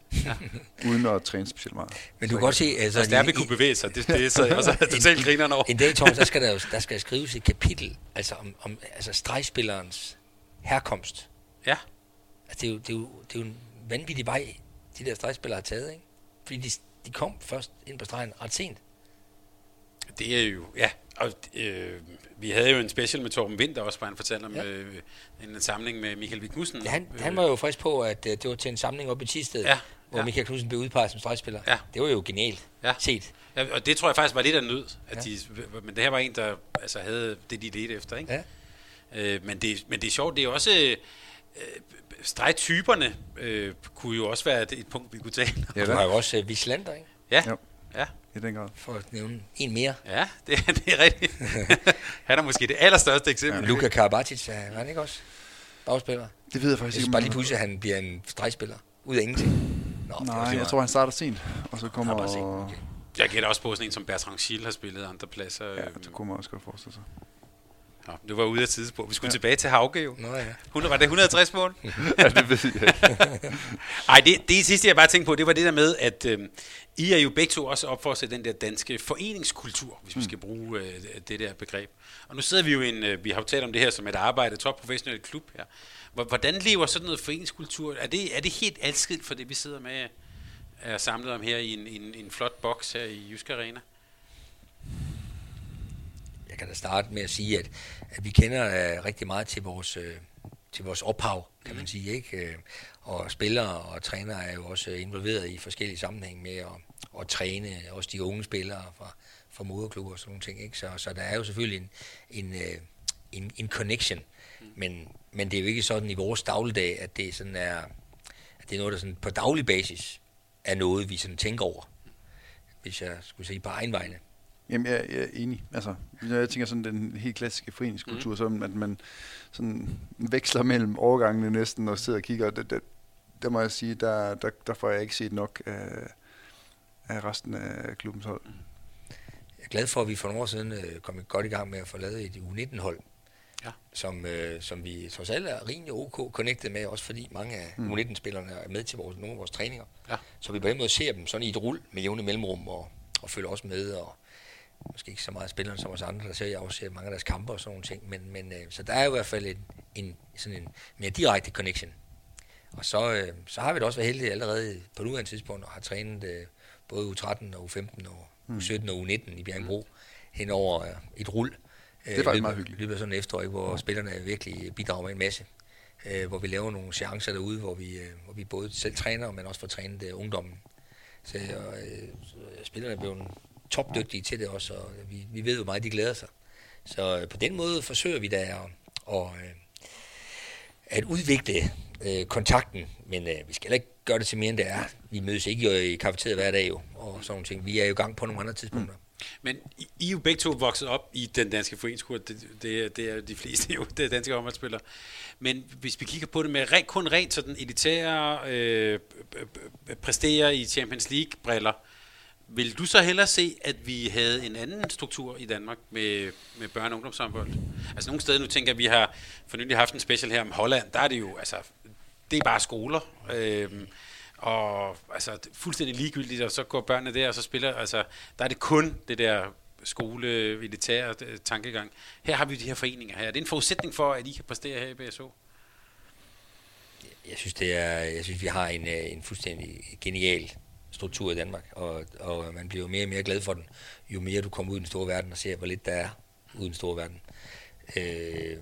uden at træne specielt meget. Men du kan godt se, altså... så stærkt kunne bevæge sig, det, det så jeg også totalt grinerne over. En dag, Thomas, der skal der, jo, der skal skrives et kapitel, altså om, om altså stregspillerens herkomst. Ja, Altså, det er, jo, det, er jo, det er jo en vanvittig vej, de der stregspillere har taget, ikke? Fordi de, de kom først ind på stregen ret sent. Det er jo... Ja, og øh, vi havde jo en special med Torben Winter også, hvor han fortalte om Ja. øh, en samling med Michael Vig Knudsen. Ja, han, han var jo frisk på, at uh, det var til en samling op i Tisted, Ja, hvor ja. Michael Knudsen blev udpeget som stregspiller. Ja. Det var jo genialt Ja. set. Ja, og det tror jeg faktisk var lidt af nød, at Ja. de, men det her var en, der altså, havde det, de ledte efter. Ikke? Ja. Øh, men, det, men det er sjovt, det er også... Øh, stregtyperne øh, kunne jo også være et, et punkt, vi kunne tale om. Ja, har da. jo også uh, Vislander, ikke? Ja, Jo. ja, I den grad. For at nævne en mere. ja det, det er rigtigt. han er måske det allerstørste eksempel. Ja. Luka Karabatic, var han ikke også bagspiller? Det ved jeg Jeg faktisk ikke. bare lige han- pludselig, at han bliver en stregspiller. Ud af ingenting. Nå, Nej, jeg tror, han starter sent, og så kommer... Sent, okay. Jeg gætter også på sådan en, som Bertrand Schill har spillet andre pladser. Ja, øhm, det kunne man også godt forestille sig. Nå, det var ude af tidsspor. Vi skulle ja. tilbage til Hauge jo. Nå ja. 100, var det 160 mål? ja, det ved jeg ikke. Ej, det, det sidste, jeg bare tænkte på, det var det der med, at øh, I er jo begge to også op for sætte den der danske foreningskultur, hvis vi skal bruge øh, det der begreb. Og nu sidder vi jo i en, øh, vi har jo talt om det her som et arbejde, topprofessionel klub her. Hvor- Hvordan lever sådan noget foreningskultur? Er det, er det helt adskilt fra det, vi sidder med er samlet om her i en, en, en flot boks her i Jysk Arena? Kan da starte med at sige, at, at vi kender uh, rigtig meget til vores, uh, til vores ophav, kan man sige. ikke? Uh, og spillere og trænere er jo også involveret i forskellige sammenhæng med at, at træne også de unge spillere fra, fra moderklubber og sådan nogle ting. Ikke? Så, så der er jo selvfølgelig en, en, en, en connection, men, men det er jo ikke sådan i vores dagligdag, at det sådan er, at det er noget, der sådan på daglig basis er noget, vi sådan tænker over, hvis jeg skulle sige på egen vegne. Jamen, jeg, jeg er enig. Altså, jeg tænker sådan den helt klassiske foreningskultur, mm. så at man sådan veksler mellem overgangene næsten og sidder og kigger. Det, det, der må jeg sige, der, der, der får jeg ikke set nok af, af resten af klubbens hold. Jeg er glad for, at vi for nogle år siden øh, kom godt i gang med at få lavet et U19-hold, ja. som, øh, som vi trods alt er rimelig ok connected med, også fordi mange af mm. U19-spillerne er med til vores, nogle af vores træninger. Ja. Så vi på den måde ser dem sådan i et rul med jævne mellemrum og, og følger også med. Og måske ikke så meget spillerne som os andre, der ser jeg også mange af deres kampe og sådan nogle ting. Men, men øh, så der er i hvert fald en, en, sådan en mere direkte connection. Og så, øh, så har vi da også været heldige allerede på nuværende tidspunkt og har trænet øh, både U13 og U15 og U17 mm. og U19 i Bjergbro hen over øh, et rul. Det er faktisk meget hyggeligt. Løbet sådan efter, hvor ja. spillerne virkelig bidrager med en masse. Øh, hvor vi laver nogle chancer derude, hvor vi, øh, hvor vi både selv træner, men også får trænet øh, ungdommen. Så øh, spillerne er blevet topdygtige til det også, og vi, vi ved, jo meget de glæder sig. Så øh, på den måde forsøger vi da at, at, øh, at udvikle øh, kontakten, men øh, vi skal heller ikke gøre det til mere, end det er. Vi mødes ikke jo i kafeteriet hver dag jo, og sådan nogle ting. Vi er jo i gang på nogle andre tidspunkter. Mm. Men I er jo begge to vokset op i den danske foreningskur. Det, det, det er de fleste jo, det er danske håndboldspillere. Men hvis vi kigger på det med kun rent sådan elitære øh, præsterer i Champions League-briller, vil du så hellere se, at vi havde en anden struktur i Danmark med, med børne- og ungdomshåndbold? Altså nogle steder, nu tænker jeg, at vi har for nylig haft en special her om Holland, der er det jo, altså, det er bare skoler. Øh, og altså, fuldstændig ligegyldigt, og så går børnene der, og så spiller, altså, der er det kun det der skole, militær øh, tankegang. Her har vi de her foreninger her. Det er en forudsætning for, at I kan præstere her i BSO. Jeg synes, det er, jeg synes vi har en, øh, en fuldstændig genial struktur i Danmark, og, og man bliver jo mere og mere glad for den, jo mere du kommer ud i den store verden og ser, hvor lidt der er ude i den store verden. Øh,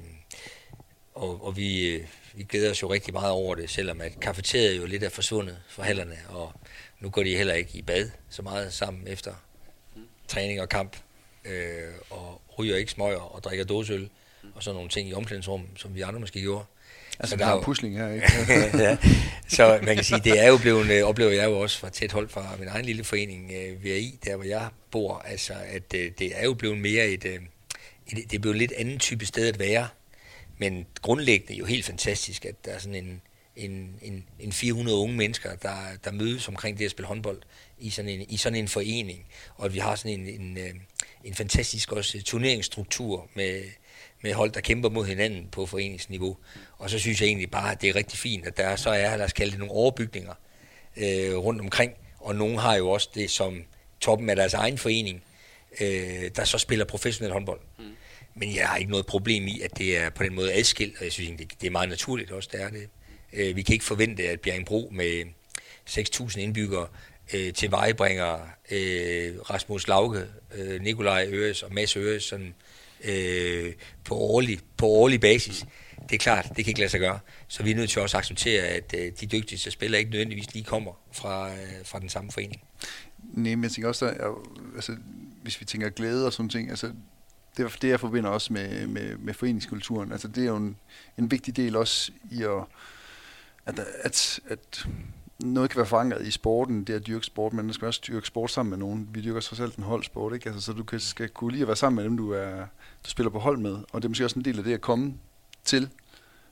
og, og vi, øh, vi glæder os jo rigtig meget over det, selvom at kafeteriet jo lidt er forsvundet fra hallerne, og nu går de heller ikke i bad så meget sammen efter træning og kamp, øh, og ryger ikke smøger og drikker dåseøl, og sådan nogle ting i omklædningsrum, som vi andre måske gjorde. Altså, så der er pusling her, ikke? ja. Så man kan sige, det er jo blevet, øh, oplever jeg jo også fra tæt hold fra min egen lille forening, øh, VRI, der hvor jeg bor, altså, at øh, det er jo blevet mere et, et, det er blevet lidt anden type sted at være, men grundlæggende jo helt fantastisk, at der er sådan en, en, en, en 400 unge mennesker, der, der mødes omkring det at spille håndbold i sådan en, i sådan en forening, og at vi har sådan en, en, en fantastisk også turneringsstruktur med, med hold, der kæmper mod hinanden på foreningsniveau. Og så synes jeg egentlig bare, at det er rigtig fint, at der så er, lad os kalde det nogle overbygninger øh, rundt omkring, og nogle har jo også det som toppen af deres egen forening, øh, der så spiller professionel håndbold. Mm. Men jeg har ikke noget problem i, at det er på den måde adskilt, og jeg synes egentlig, det er meget naturligt også, det er det. Øh, vi kan ikke forvente, at Bjerringbro med 6.000 indbyggere øh, til vejbringer øh, Rasmus Lauke, øh, Nikolaj Øres og Mads Øres sådan, øh, på, årlig, på årlig basis. Det er klart, det kan ikke lade sig gøre. Så vi er nødt til også at acceptere, at øh, de dygtigste spillere ikke nødvendigvis lige kommer fra, øh, fra den samme forening. Nej, men jeg tænker også, at altså, hvis vi tænker glæde og sådan ting, altså det er det, jeg forbinder også med, med, med foreningskulturen. Altså, det er jo en, en vigtig del også i at, at, at, at noget kan være forankret i sporten, det at dyrke sport, men man skal også dyrke sport sammen med nogen. Vi dyrker trods alt en holdsport, ikke? Altså, så du kan, skal kunne lide at være sammen med dem, du, er, du spiller på hold med. Og det er måske også en del af det at komme til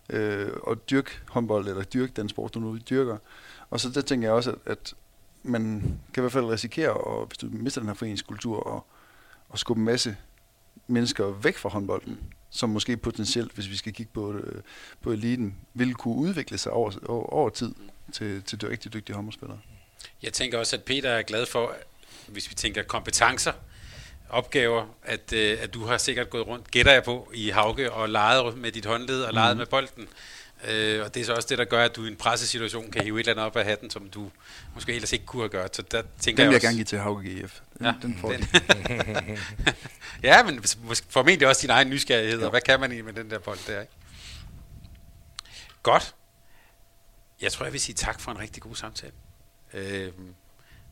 øh, og dyrke håndbold, eller dyrke den sport, du nu dyrker. Og så der tænker jeg også, at, at man kan i hvert fald risikere, at, hvis du mister den her foreningskultur, og, og skubbe en masse mennesker væk fra håndbolden, som måske potentielt, hvis vi skal kigge på, øh, på eliten, vil kunne udvikle sig over, over, over tid til, til de rigtig dygtige håndboldspillere. Jeg tænker også, at Peter er glad for, hvis vi tænker kompetencer, opgaver, at, øh, at du har sikkert gået rundt, gætter jeg på, i Hauge og leget med dit håndled og leget mm. med bolden. Øh, og det er så også det, der gør, at du i en pressesituation kan hive et eller andet op af hatten, som du måske ellers ikke kunne have gjort. Så der tænker Den vil jeg også, gerne give til Hauge GF. Den, Ja, den får den- de. ja, men måske formentlig også din egen nysgerrighed, og hvad kan man egentlig med den der bold der, ikke? Godt. Jeg tror, jeg vil sige tak for en rigtig god samtale. Øh,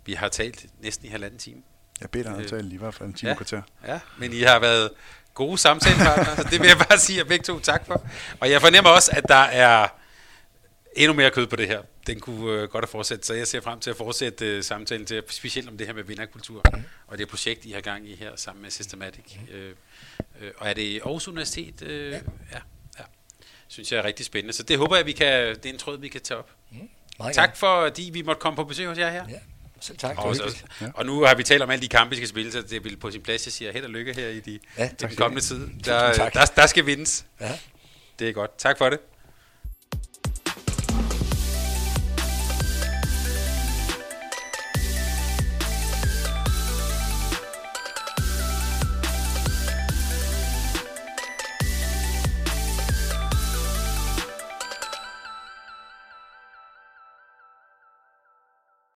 vi har talt næsten i halvanden time. Jeg beder dig Øh, tale i hvert fald en time ja. kvarter. Ja, men I har været gode samtalepartnere, så det vil jeg bare sige jer begge to tak for. Og jeg fornemmer også, at der er endnu mere kød på det her. Den kunne øh, godt have fortsat, så jeg ser frem til at fortsætte øh, samtalen til, specielt om det her med vinderkultur, og det projekt, I har gang i her sammen med Systematic. Øh, øh, og er det Aarhus Universitet? Øh, ja. ja. ja. Synes jeg er rigtig spændende. Så det håber jeg, vi kan, det er en tråd, vi kan tage op. Meget Tak fordi vi måtte komme på besøg hos jer her. Ja, selv tak. Og, var så, hyggeligt. Ja. og nu har vi talt om alle de kampe, vi skal spille, så det vil på sin plads, jeg siger held og lykke her i de, Ja, tak den kommende tid. Der, tak. der, der skal vindes. Ja. Det er godt. Tak for det.